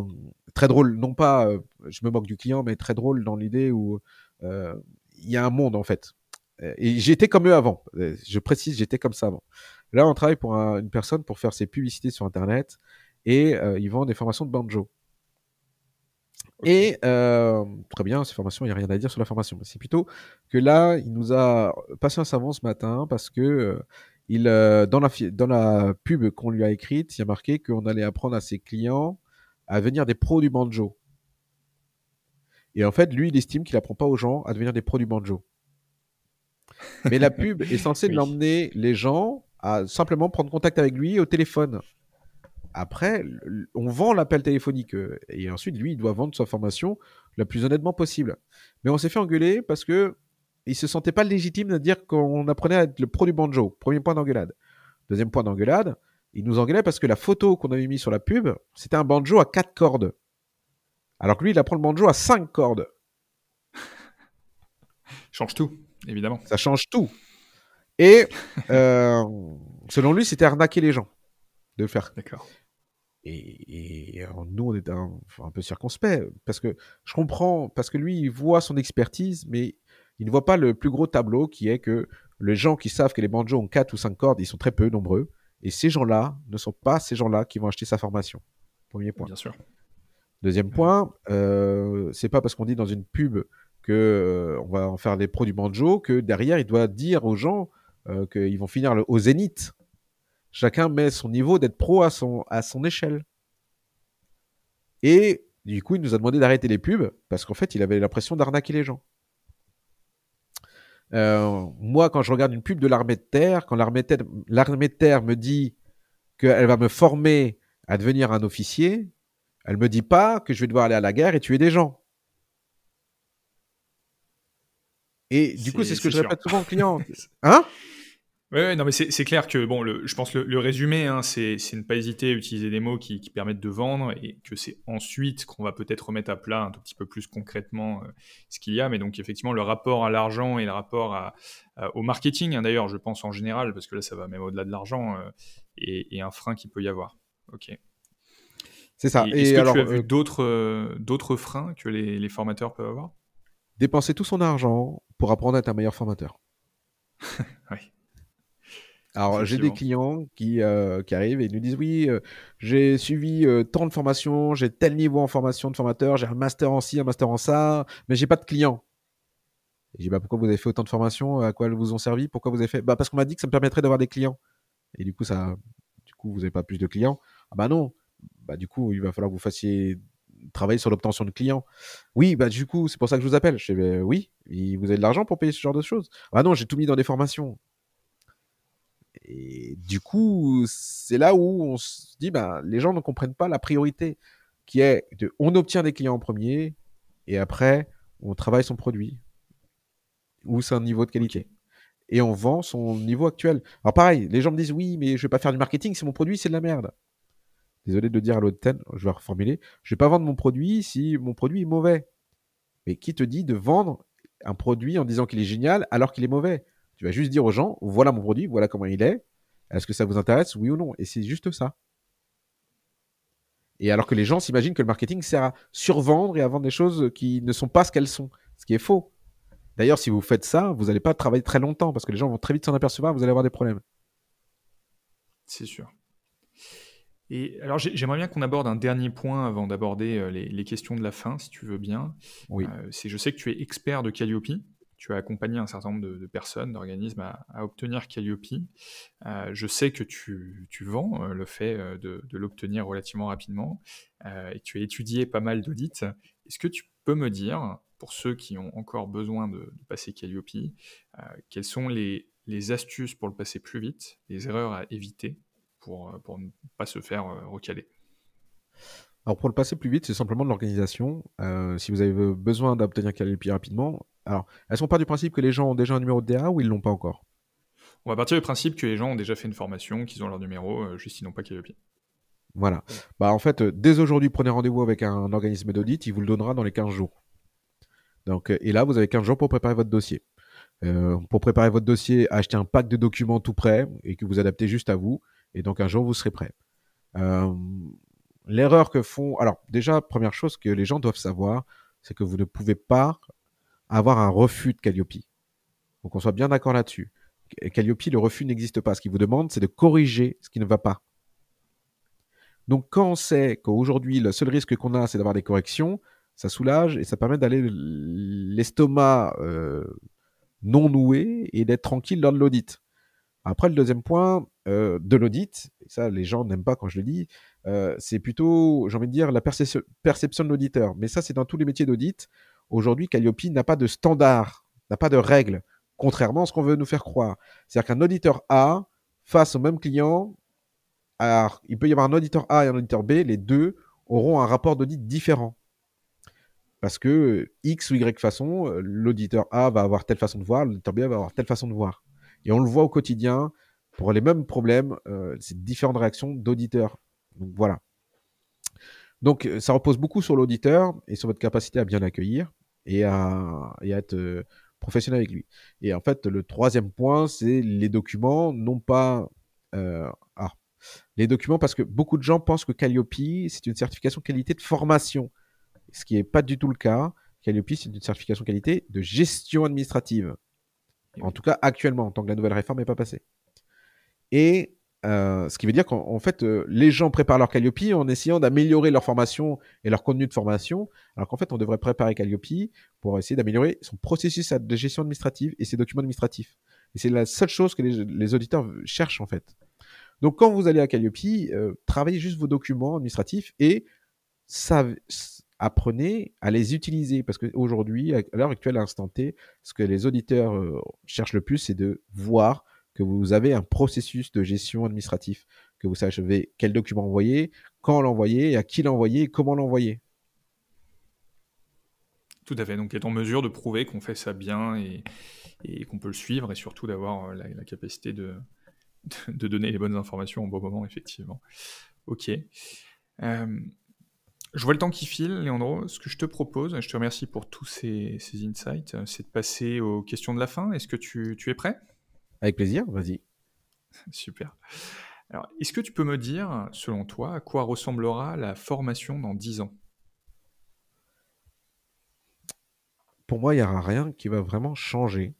Speaker 1: très drôle, non pas, euh, je me moque du client, mais très drôle dans l'idée où il y a un monde, en fait. Et j'étais comme eux avant. Je précise, j'étais comme ça avant. Là, on travaille pour une personne pour faire ses publicités sur Internet et euh, ils vendent des formations de banjo. Et euh, très bien, ces formations, il n'y a rien à dire sur la formation. C'est plutôt que là, il nous a passé un savon ce matin parce que euh, il, dans, la, dans la pub qu'on lui a écrite, il y a marqué qu'on allait apprendre à ses clients à devenir des pros du banjo. Et en fait, lui, il estime qu'il n'apprend pas aux gens à devenir des pros du banjo. Mais la pub est censée l'emmener les gens à simplement prendre contact avec lui au téléphone. Après, on vend l'appel téléphonique euh, et ensuite lui, il doit vendre sa formation la plus honnêtement possible. Mais on s'est fait engueuler parce que il se sentait pas légitime de dire qu'on apprenait à être le pro du banjo. Premier point d'engueulade. Deuxième point d'engueulade, il nous engueulait parce que la photo qu'on avait mise sur la pub, c'était un banjo à quatre cordes. Alors que lui, il apprend le banjo à cinq cordes.
Speaker 2: Change tout évidemment.
Speaker 1: Ça change tout. Et euh, selon lui, c'était arnaquer les gens de faire.
Speaker 2: D'accord.
Speaker 1: Et, nous, on est un, peu circonspect parce que je comprends, parce que lui, il voit son expertise, mais il ne voit pas le plus gros tableau qui est que les gens qui savent que les banjos ont 4 ou 5 cordes, ils sont très peu nombreux. Et ces gens-là ne sont pas ces gens-là qui vont acheter sa formation. Premier point.
Speaker 2: Bien sûr.
Speaker 1: Deuxième point, euh, c'est pas parce qu'on dit dans une pub que euh, on va en faire des pros du banjo, que derrière il doit dire aux gens euh, qu'ils vont finir le, au zénith. Chacun met son niveau d'être pro à son, échelle. Et du coup, il nous a demandé d'arrêter les pubs parce qu'en fait, il avait l'impression d'arnaquer les gens. Euh, moi, quand je regarde une pub de l'armée de terre, quand l'armée de terre me dit qu'elle va me former à devenir un officier, elle me dit pas que je vais devoir aller à la guerre et tuer des gens. Et du coup, c'est ce que je
Speaker 2: sûr.
Speaker 1: répète souvent aux clients. Hein
Speaker 2: Ouais, non, mais c'est clair que bon, le, je pense le, le résumé, hein, c'est ne pas hésiter à utiliser des mots qui, qui permettent de vendre et que c'est ensuite qu'on va peut-être remettre à plat un tout petit peu plus concrètement euh, ce qu'il y a. Mais donc, effectivement, le rapport à l'argent et le rapport à, au marketing, hein, d'ailleurs, je pense en général, parce que là, ça va même au-delà de l'argent, euh, et, et, un frein qu'il peut y avoir. Ok.
Speaker 1: C'est ça.
Speaker 2: Est-ce que alors, tu as vu euh, d'autres d'autres freins que les, les formateurs peuvent avoir?
Speaker 1: Dépenser tout son argent pour apprendre à être un meilleur formateur.
Speaker 2: oui.
Speaker 1: Alors, j'ai des clients qui, euh, qui arrivent et nous disent Oui, euh, j'ai suivi euh, tant de formations, j'ai tel niveau en formation de formateur, j'ai un master en ci, un master en ça, mais j'ai pas de clients. Et je dis bah, Pourquoi vous avez fait autant de formations? À quoi elles vous ont servi? Pourquoi vous avez fait? Bah, Parce qu'on m'a dit que ça me permettrait d'avoir des clients. Et du coup, ça, du coup vous n'avez pas plus de clients? Ah bah non bah, Du coup, il va falloir que vous fassiez travailler sur l'obtention de clients. Oui, bah du coup, c'est pour ça que je vous appelle. Je dis bah, Oui, vous avez de l'argent pour payer ce genre de choses Ah non, j'ai tout mis dans des formations. Et du coup, c'est là où on se dit, ben, les gens ne comprennent pas la priorité qui est de, on obtient des clients en premier et après, on travaille son produit ou c'est un niveau de qualité. Et on vend son niveau actuel. Alors pareil, les gens me disent, oui, mais je vais pas faire du marketing si mon produit, c'est de la merde. Désolé de dire à l'autre thème, je vais reformuler. Je vais pas vendre mon produit si mon produit est mauvais. Mais qui te dit de vendre un produit en disant qu'il est génial alors qu'il est mauvais? Tu vas juste dire aux gens, voilà mon produit, voilà comment il est. Est-ce que ça vous intéresse, oui ou non? Et c'est juste ça. Et alors que les gens s'imaginent que le marketing sert à survendre et à vendre des choses qui ne sont pas ce qu'elles sont, ce qui est faux. D'ailleurs, si vous faites ça, vous n'allez pas travailler très longtemps parce que les gens vont très vite s'en apercevoir, vous allez avoir des problèmes.
Speaker 2: C'est sûr. Et alors, j'aimerais bien qu'on aborde un dernier point avant d'aborder euh, les, questions de la fin, si tu veux bien.
Speaker 1: Oui.
Speaker 2: Euh, c'est, je sais que tu es expert de Calliope tu as accompagné un certain nombre de, personnes, d'organismes à, obtenir Calliope. Euh, je sais que tu, vends le fait de, l'obtenir relativement rapidement et tu as étudié pas mal d'audits. Est-ce que tu peux me dire, pour ceux qui ont encore besoin de, passer Calliope, quelles sont les, astuces pour le passer plus vite, les erreurs à éviter? Pour, pour ne pas se faire recaler
Speaker 1: alors pour le passer plus vite, c'est simplement de l'organisation. si vous avez besoin d'obtenir Calliope rapidement, alors, elles sont pas du principe que les gens ont déjà un numéro de DA ou ils l'ont pas encore?
Speaker 2: On va partir du principe que les gens ont déjà fait une formation, qu'ils ont leur numéro, euh, juste ils n'ont pas Calliope.
Speaker 1: Voilà. Bah en fait, euh, dès aujourd'hui, prenez rendez-vous avec un organisme d'audit, il vous le donnera dans les 15 jours. Donc, euh, et là, vous avez 15 jours pour préparer votre dossier. pour préparer votre dossier, achetez un pack de documents tout prêt et que vous adaptez juste à vous. Et donc un jour, vous serez prêt. L'erreur que font... Alors déjà, première chose que les gens doivent savoir, c'est que vous ne pouvez pas avoir un refus de Calliope. Donc on soit bien d'accord là-dessus. Calliope, le refus n'existe pas. Ce qu'il vous demande, c'est de corriger ce qui ne va pas. Donc quand on sait qu'aujourd'hui, le seul risque qu'on a, c'est d'avoir des corrections, ça soulage et ça permet d'aller l'estomac euh, non noué et d'être tranquille lors de l'audit. Après, le deuxième point euh, de l'audit, et ça les gens n'aiment pas quand je le dis, euh, c'est plutôt, j'ai envie de dire, la perception de l'auditeur. Mais ça, c'est dans tous les métiers d'audit. Aujourd'hui, Calliope n'a pas de standard, n'a pas de règles, contrairement à ce qu'on veut nous faire croire. C'est-à-dire qu'un auditeur A, face au même client, alors, il peut y avoir un auditeur A et un auditeur B, les deux auront un rapport d'audit différent. Parce que X ou Y façon, l'auditeur A va avoir telle façon de voir, l'auditeur B va avoir telle façon de voir. Et on le voit au quotidien, pour les mêmes problèmes, euh, c'est différentes réactions d'auditeurs. Donc voilà. Donc ça repose beaucoup sur l'auditeur et sur votre capacité à bien accueillir et à, être euh, professionnel avec lui. Et en fait, le troisième point, c'est les documents, non pas... Euh, ah, les documents, parce que beaucoup de gens pensent que Calliope, c'est une certification qualité de formation, ce qui n'est pas du tout le cas. Calliope, c'est une certification qualité de gestion administrative. En tout cas, actuellement, tant que la nouvelle réforme n'est pas passée. Et euh, ce qui veut dire qu'en fait, euh, les gens préparent leur Calliope en essayant d'améliorer leur formation et leur contenu de formation, alors qu'en fait, on devrait préparer Calliope pour essayer d'améliorer son processus de gestion administrative et ses documents administratifs. Et c'est la seule chose que les, auditeurs cherchent en fait. Donc, quand vous allez à Calliope, euh, travaillez juste vos documents administratifs et ça, apprenez à les utiliser parce qu'aujourd'hui, à l'heure actuelle, à l'instant T, ce que les auditeurs cherchent le plus, c'est de voir que vous avez un processus de gestion administratif, que vous savez quel document envoyer, quand l'envoyer, à qui l'envoyer comment l'envoyer.
Speaker 2: Tout à fait. Donc, être en mesure de prouver qu'on fait ça bien et, qu'on peut le suivre et surtout d'avoir la, capacité de, de, donner les bonnes informations au bon moment, effectivement. Ok. Euh, je vois le temps qui file, Léandro. Ce que je te propose, et je te remercie pour tous ces, ces insights, c'est de passer aux questions de la fin. Est-ce que tu, tu es prêt?
Speaker 1: Avec plaisir, vas-y.
Speaker 2: Super. Alors, est-ce que tu peux me dire, selon toi, à quoi ressemblera la formation dans 10 ans?
Speaker 1: Pour moi, il n'y aura rien qui va vraiment changer.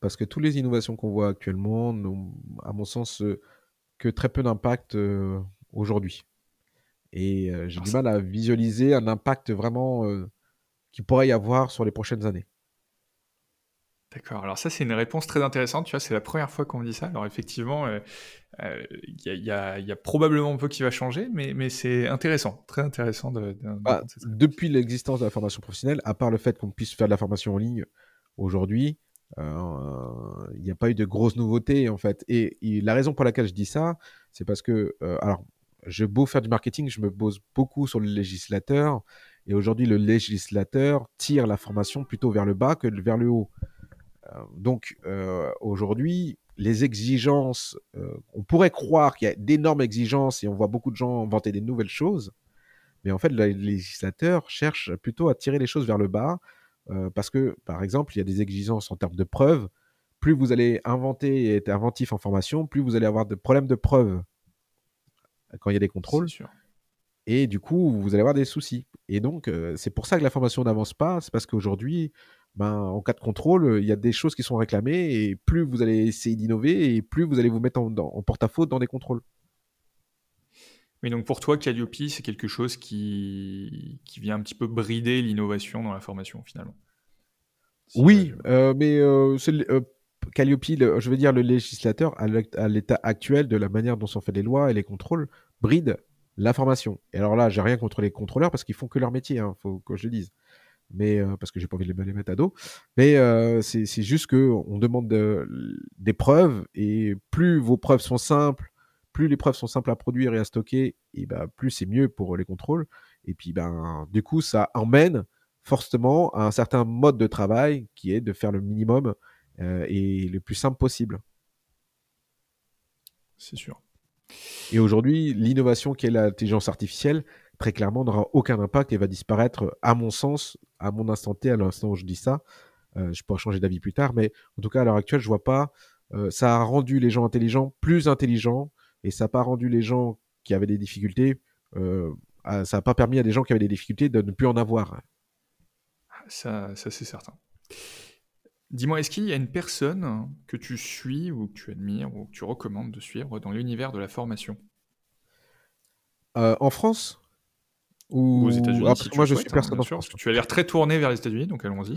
Speaker 1: Parce que toutes les innovations qu'on voit actuellement n'ont, à mon sens, euh, que très peu d'impact euh, aujourd'hui. Et euh, j'ai du mal à visualiser un impact vraiment qui pourrait y avoir sur les prochaines années.
Speaker 2: D'accord. Alors ça, c'est une réponse très intéressante. Tu vois, c'est la première fois qu'on me dit ça. Alors effectivement, il euh, euh, y, a probablement un peu qui va changer, mais, mais c'est intéressant, très intéressant. De,
Speaker 1: bah, depuis l'existence de la formation professionnelle, à part le fait qu'on puisse faire de la formation en ligne aujourd'hui, euh, il n'y a pas eu de grosses nouveautés en fait. Et, la raison pour laquelle je dis ça, c'est parce que, alors, je beau faire du marketing, je me pose beaucoup sur le législateur. Et aujourd'hui, le législateur tire la formation plutôt vers le bas que vers le haut. Euh, donc euh, aujourd'hui, les exigences, euh, on pourrait croire qu'il y a d'énormes exigences et on voit beaucoup de gens inventer des nouvelles choses, mais en fait, le législateur cherche plutôt à tirer les choses vers le bas parce que, par exemple, il y a des exigences en termes de preuves. Plus vous allez inventer et être inventif en formation, plus vous allez avoir de problèmes de preuves quand il y a des contrôles. Et du coup, vous allez avoir des soucis. Et donc, c'est pour ça que la formation n'avance pas. C'est parce qu'aujourd'hui, ben, en cas de contrôle, il y a des choses qui sont réclamées et plus vous allez essayer d'innover et plus vous allez vous mettre en, porte-à-faux dans des contrôles.
Speaker 2: Mais donc pour toi, Calliope, c'est quelque chose qui, qui vient un petit peu brider l'innovation dans la formation finalement?
Speaker 1: oui, euh, mais euh, euh, Calliope, je veux dire le législateur, à l'état actuel de la manière dont sont faites les lois et les contrôles, bride la formation. Et alors là, j'ai rien contre les contrôleurs parce qu'ils font que leur métier, hein, faut que je le dise mais euh, parce que j'ai pas envie de les mettre à dos. Mais euh, c'est juste que on demande des preuves et plus vos preuves sont simples, plus les preuves sont simples à produire et à stocker, et ben plus c'est mieux pour les contrôles. Et puis ben du coup ça emmène forcément à un certain mode de travail qui est de faire le minimum et le plus simple possible.
Speaker 2: C'est sûr.
Speaker 1: Et aujourd'hui, l'innovation qui est l'intelligence artificielle, très clairement, n'aura aucun impact et va disparaître, à mon sens, à mon instant T, à l'instant où je dis ça. Euh, je pourrais changer d'avis plus tard, mais en tout cas, à l'heure actuelle, je vois pas. Euh, ça a rendu les gens intelligents plus intelligents et ça n'a pas rendu les gens qui avaient des difficultés. Euh, ça n'a pas permis à des gens qui avaient des difficultés de ne plus en avoir.
Speaker 2: Ça, ça c'est certain. Dis-moi, est-ce qu'il y a une personne que tu suis ou que tu admires ou que tu recommandes de suivre dans l'univers de la formation?
Speaker 1: En France?
Speaker 2: Ou aux États-Unis. moi, je suis hein, personne Tu as l'air très tourné vers les États-Unis, donc allons-y.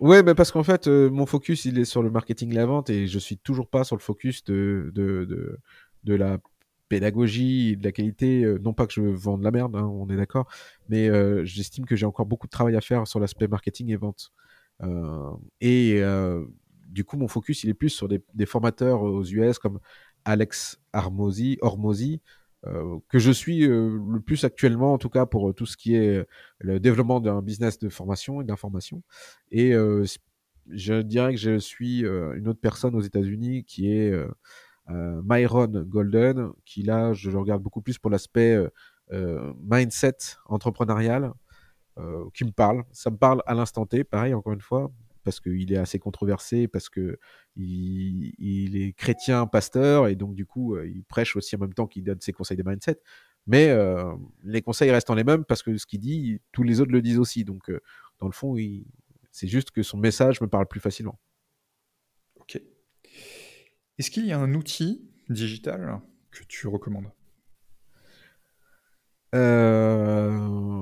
Speaker 1: Ouais, mais parce qu'en fait, euh, mon focus, il est sur le marketing, la vente, et je suis toujours pas sur le focus de, de, de, de la pédagogie, de la qualité. Euh, non pas que je vende de la merde, hein, on est d'accord, mais euh, j'estime que j'ai encore beaucoup de travail à faire sur l'aspect marketing et vente. Et du coup, mon focus, il est plus sur des, formateurs aux US comme Alex Armosi, euh, que je suis euh, le plus actuellement, en tout cas pour euh, tout ce qui est le développement d'un business de formation et d'information. Et je dirais que je suis une autre personne aux États-Unis qui est Myron Golden, qui là, je le regarde beaucoup plus pour l'aspect mindset entrepreneurial, qui me parle. Ça me parle à l'instant T, pareil, encore une fois, parce qu'il est assez controversé, parce que il, est chrétien, pasteur, et donc du coup, euh, il prêche aussi en même temps qu'il donne ses conseils de mindset. Mais euh, les conseils restent les mêmes parce que ce qu'il dit, tous les autres le disent aussi. Donc, euh, dans le fond, c'est juste que son message me parle plus facilement.
Speaker 2: Ok. Est-ce qu'il y a un outil digital que tu recommandes?
Speaker 1: Euh,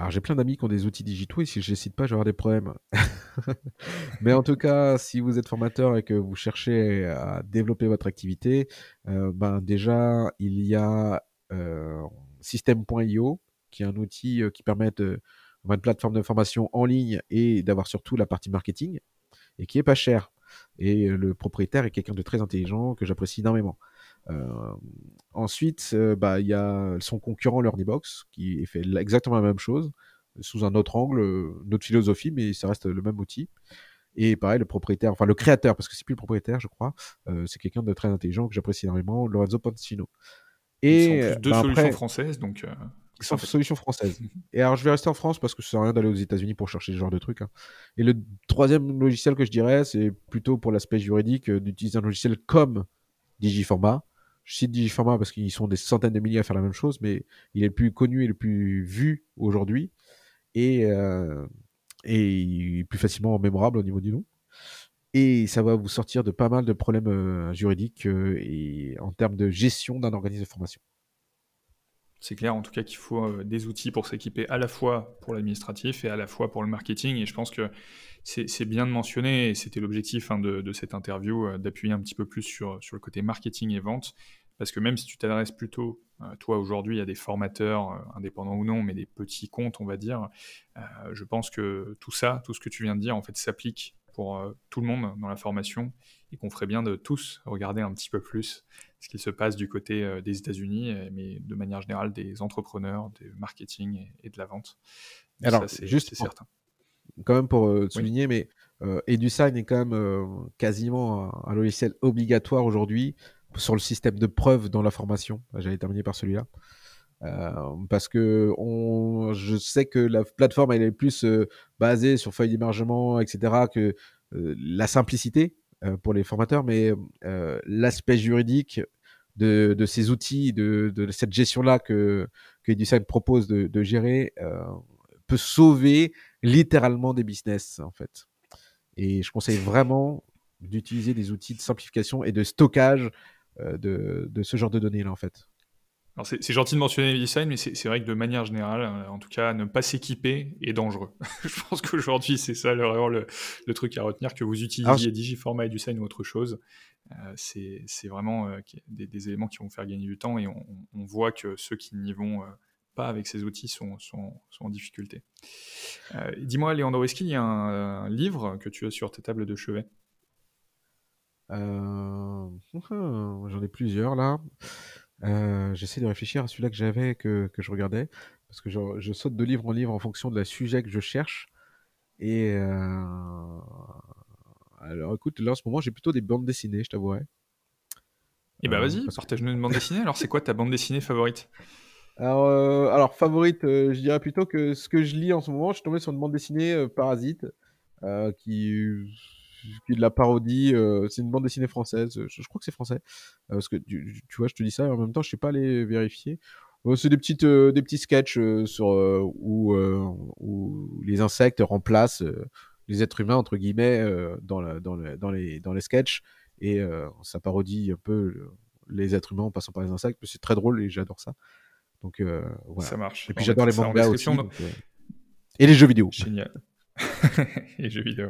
Speaker 1: alors j'ai plein d'amis qui ont des outils digitaux et si je les cite pas, je vais avoir des problèmes. Mais en tout cas, si vous êtes formateur et que vous cherchez à développer votre activité, euh, ben déjà il y a euh, System.io qui est un outil qui permet de une plateforme de formation en ligne et d'avoir surtout la partie marketing et qui est pas cher. Et le propriétaire est quelqu'un de très intelligent que j'apprécie énormément. Euh, ensuite, euh, bah, il y a son concurrent LearnyBox qui fait exactement la même chose. sous un autre angle, une autre philosophie, mais ça reste le même outil. Et pareil, le propriétaire, enfin le créateur, parce que c'est plus le propriétaire, je crois, c'est quelqu'un de très intelligent que j'apprécie énormément, Lorenzo Pancino.
Speaker 2: Et Ils sont deux bah, solutions françaises, donc.
Speaker 1: Sans solution française. Et alors, je vais rester en France parce que ça sert à rien d'aller aux États-Unis pour chercher ce genre de trucs. Hein. Et le troisième logiciel que je dirais, c'est plutôt pour l'aspect juridique euh, d'utiliser un logiciel comme Digiformat. Je cite Digiformat parce qu'ils sont des centaines de milliers à faire la même chose, mais il est le plus connu et le plus vu aujourd'hui. Et, euh, et plus facilement mémorable au niveau du nom. Et ça va vous sortir de pas mal de problèmes euh, juridiques et en termes de gestion d'un organisme de formation.
Speaker 2: C'est clair en tout cas qu'il faut euh, des outils pour s'équiper à la fois pour l'administratif et à la fois pour le marketing. Et je pense que c'est bien de mentionner, et c'était l'objectif hein, de, cette interview, euh, d'appuyer un petit peu plus sur, sur le côté marketing et vente. Parce que même si tu t'adresses plutôt, euh, toi aujourd'hui, à des formateurs, indépendants ou non, mais des petits comptes, on va dire, je pense que tout ça, tout ce que tu viens de dire, en fait, s'applique pour tout le monde dans la formation et qu'on ferait bien de tous regarder un petit peu plus ce qui se passe du côté euh, des États-Unis, mais de manière générale des entrepreneurs, du marketing et, de la vente.
Speaker 1: Alors, c'est juste certain. Quand même pour euh, souligner, mais euh, EduSign est quand même quasiment un, logiciel obligatoire aujourd'hui sur le système de preuve dans la formation. J'allais terminer par celui-là. parce que on, je sais que la plateforme elle est plus basée sur feuille d'émargement, etc., que la simplicité. Euh, pour les formateurs, mais euh, l'aspect juridique de, ces outils, de, cette gestion-là que, que EduSign propose de, de gérer, euh, peut sauver littéralement des business, en fait. Et je conseille vraiment d'utiliser des outils de simplification et de stockage de, de ce genre de données-là, en fait
Speaker 2: c'est gentil de mentionner les design, mais c'est vrai que de manière générale, euh, en tout cas, ne pas s'équiper est dangereux. je pense qu'aujourd'hui, c'est ça le, le, truc à retenir, que vous utilisiez Digiformat et design ou autre chose. Euh, c'est vraiment euh, des, éléments qui vont faire gagner du temps et on, voit que ceux qui n'y vont pas avec ces outils sont, sont, en difficulté. Dis-moi, Léandro, est-ce qu'il y a un, livre que tu as sur ta table de chevet?
Speaker 1: J'en ai plusieurs là. Euh, j'essaie de réfléchir à celui-là que j'avais, que, que, je regardais, parce que je, je, saute de livre en livre en fonction de la sujet que je cherche. Et euh... alors, écoute, là en ce moment, j'ai plutôt des bandes dessinées, je t'avouerai.
Speaker 2: Et eh bah vas-y, partage-nous une bande dessinée. Alors, c'est quoi ta bande dessinée favorite?
Speaker 1: Alors, euh, alors, favorite, euh, je dirais plutôt que ce que je lis en ce moment, je suis tombé sur une bande dessinée Parasite, qui qui de la parodie. Euh, c'est une bande dessinée française. Je, crois que c'est français. Euh, parce que tu, vois, je te dis ça et en même temps, je ne sais pas aller vérifier. c'est des petites, euh, des petits sketchs sur où, où, les insectes remplacent les êtres humains entre guillemets dans, la, dans, dans, les dans les sketchs et ça parodie un peu les êtres humains en passant par les insectes. C'est très drôle et j'adore ça. Donc voilà.
Speaker 2: Ça marche.
Speaker 1: Et puis j'adore les mangas aussi. Et les jeux vidéo.
Speaker 2: Génial. et jeux vidéo.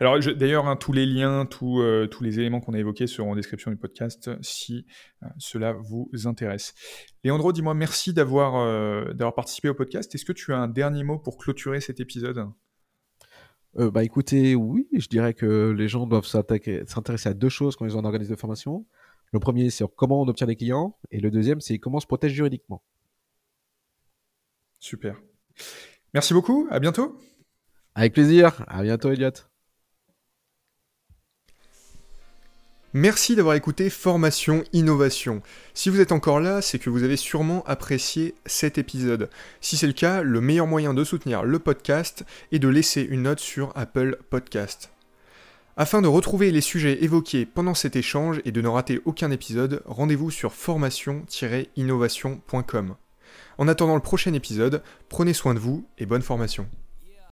Speaker 2: Alors d'ailleurs, hein, tous les liens, euh, tous les éléments qu'on a évoqués seront en description du podcast si euh, cela vous intéresse. Léandro, dis-moi merci d'avoir euh, d'avoir participé au podcast. Est-ce que tu as un dernier mot pour clôturer cet épisode?
Speaker 1: Bah écoutez, oui, je dirais que les gens doivent s'intéresser à deux choses quand ils ont un organisme de formation. Le premier, c'est comment on obtient des clients, et le deuxième, c'est comment on se protège juridiquement.
Speaker 2: Super. Merci beaucoup, à bientôt.
Speaker 1: Avec plaisir. À bientôt, Elliot.
Speaker 2: Merci d'avoir écouté Formation Innovation. Si vous êtes encore là, c'est que vous avez sûrement apprécié cet épisode. Si c'est le cas, le meilleur moyen de soutenir le podcast est de laisser une note sur Apple Podcast. Afin de retrouver les sujets évoqués pendant cet échange et de ne rater aucun épisode, rendez-vous sur formation-innovation.com. En attendant le prochain épisode, prenez soin de vous et bonne formation.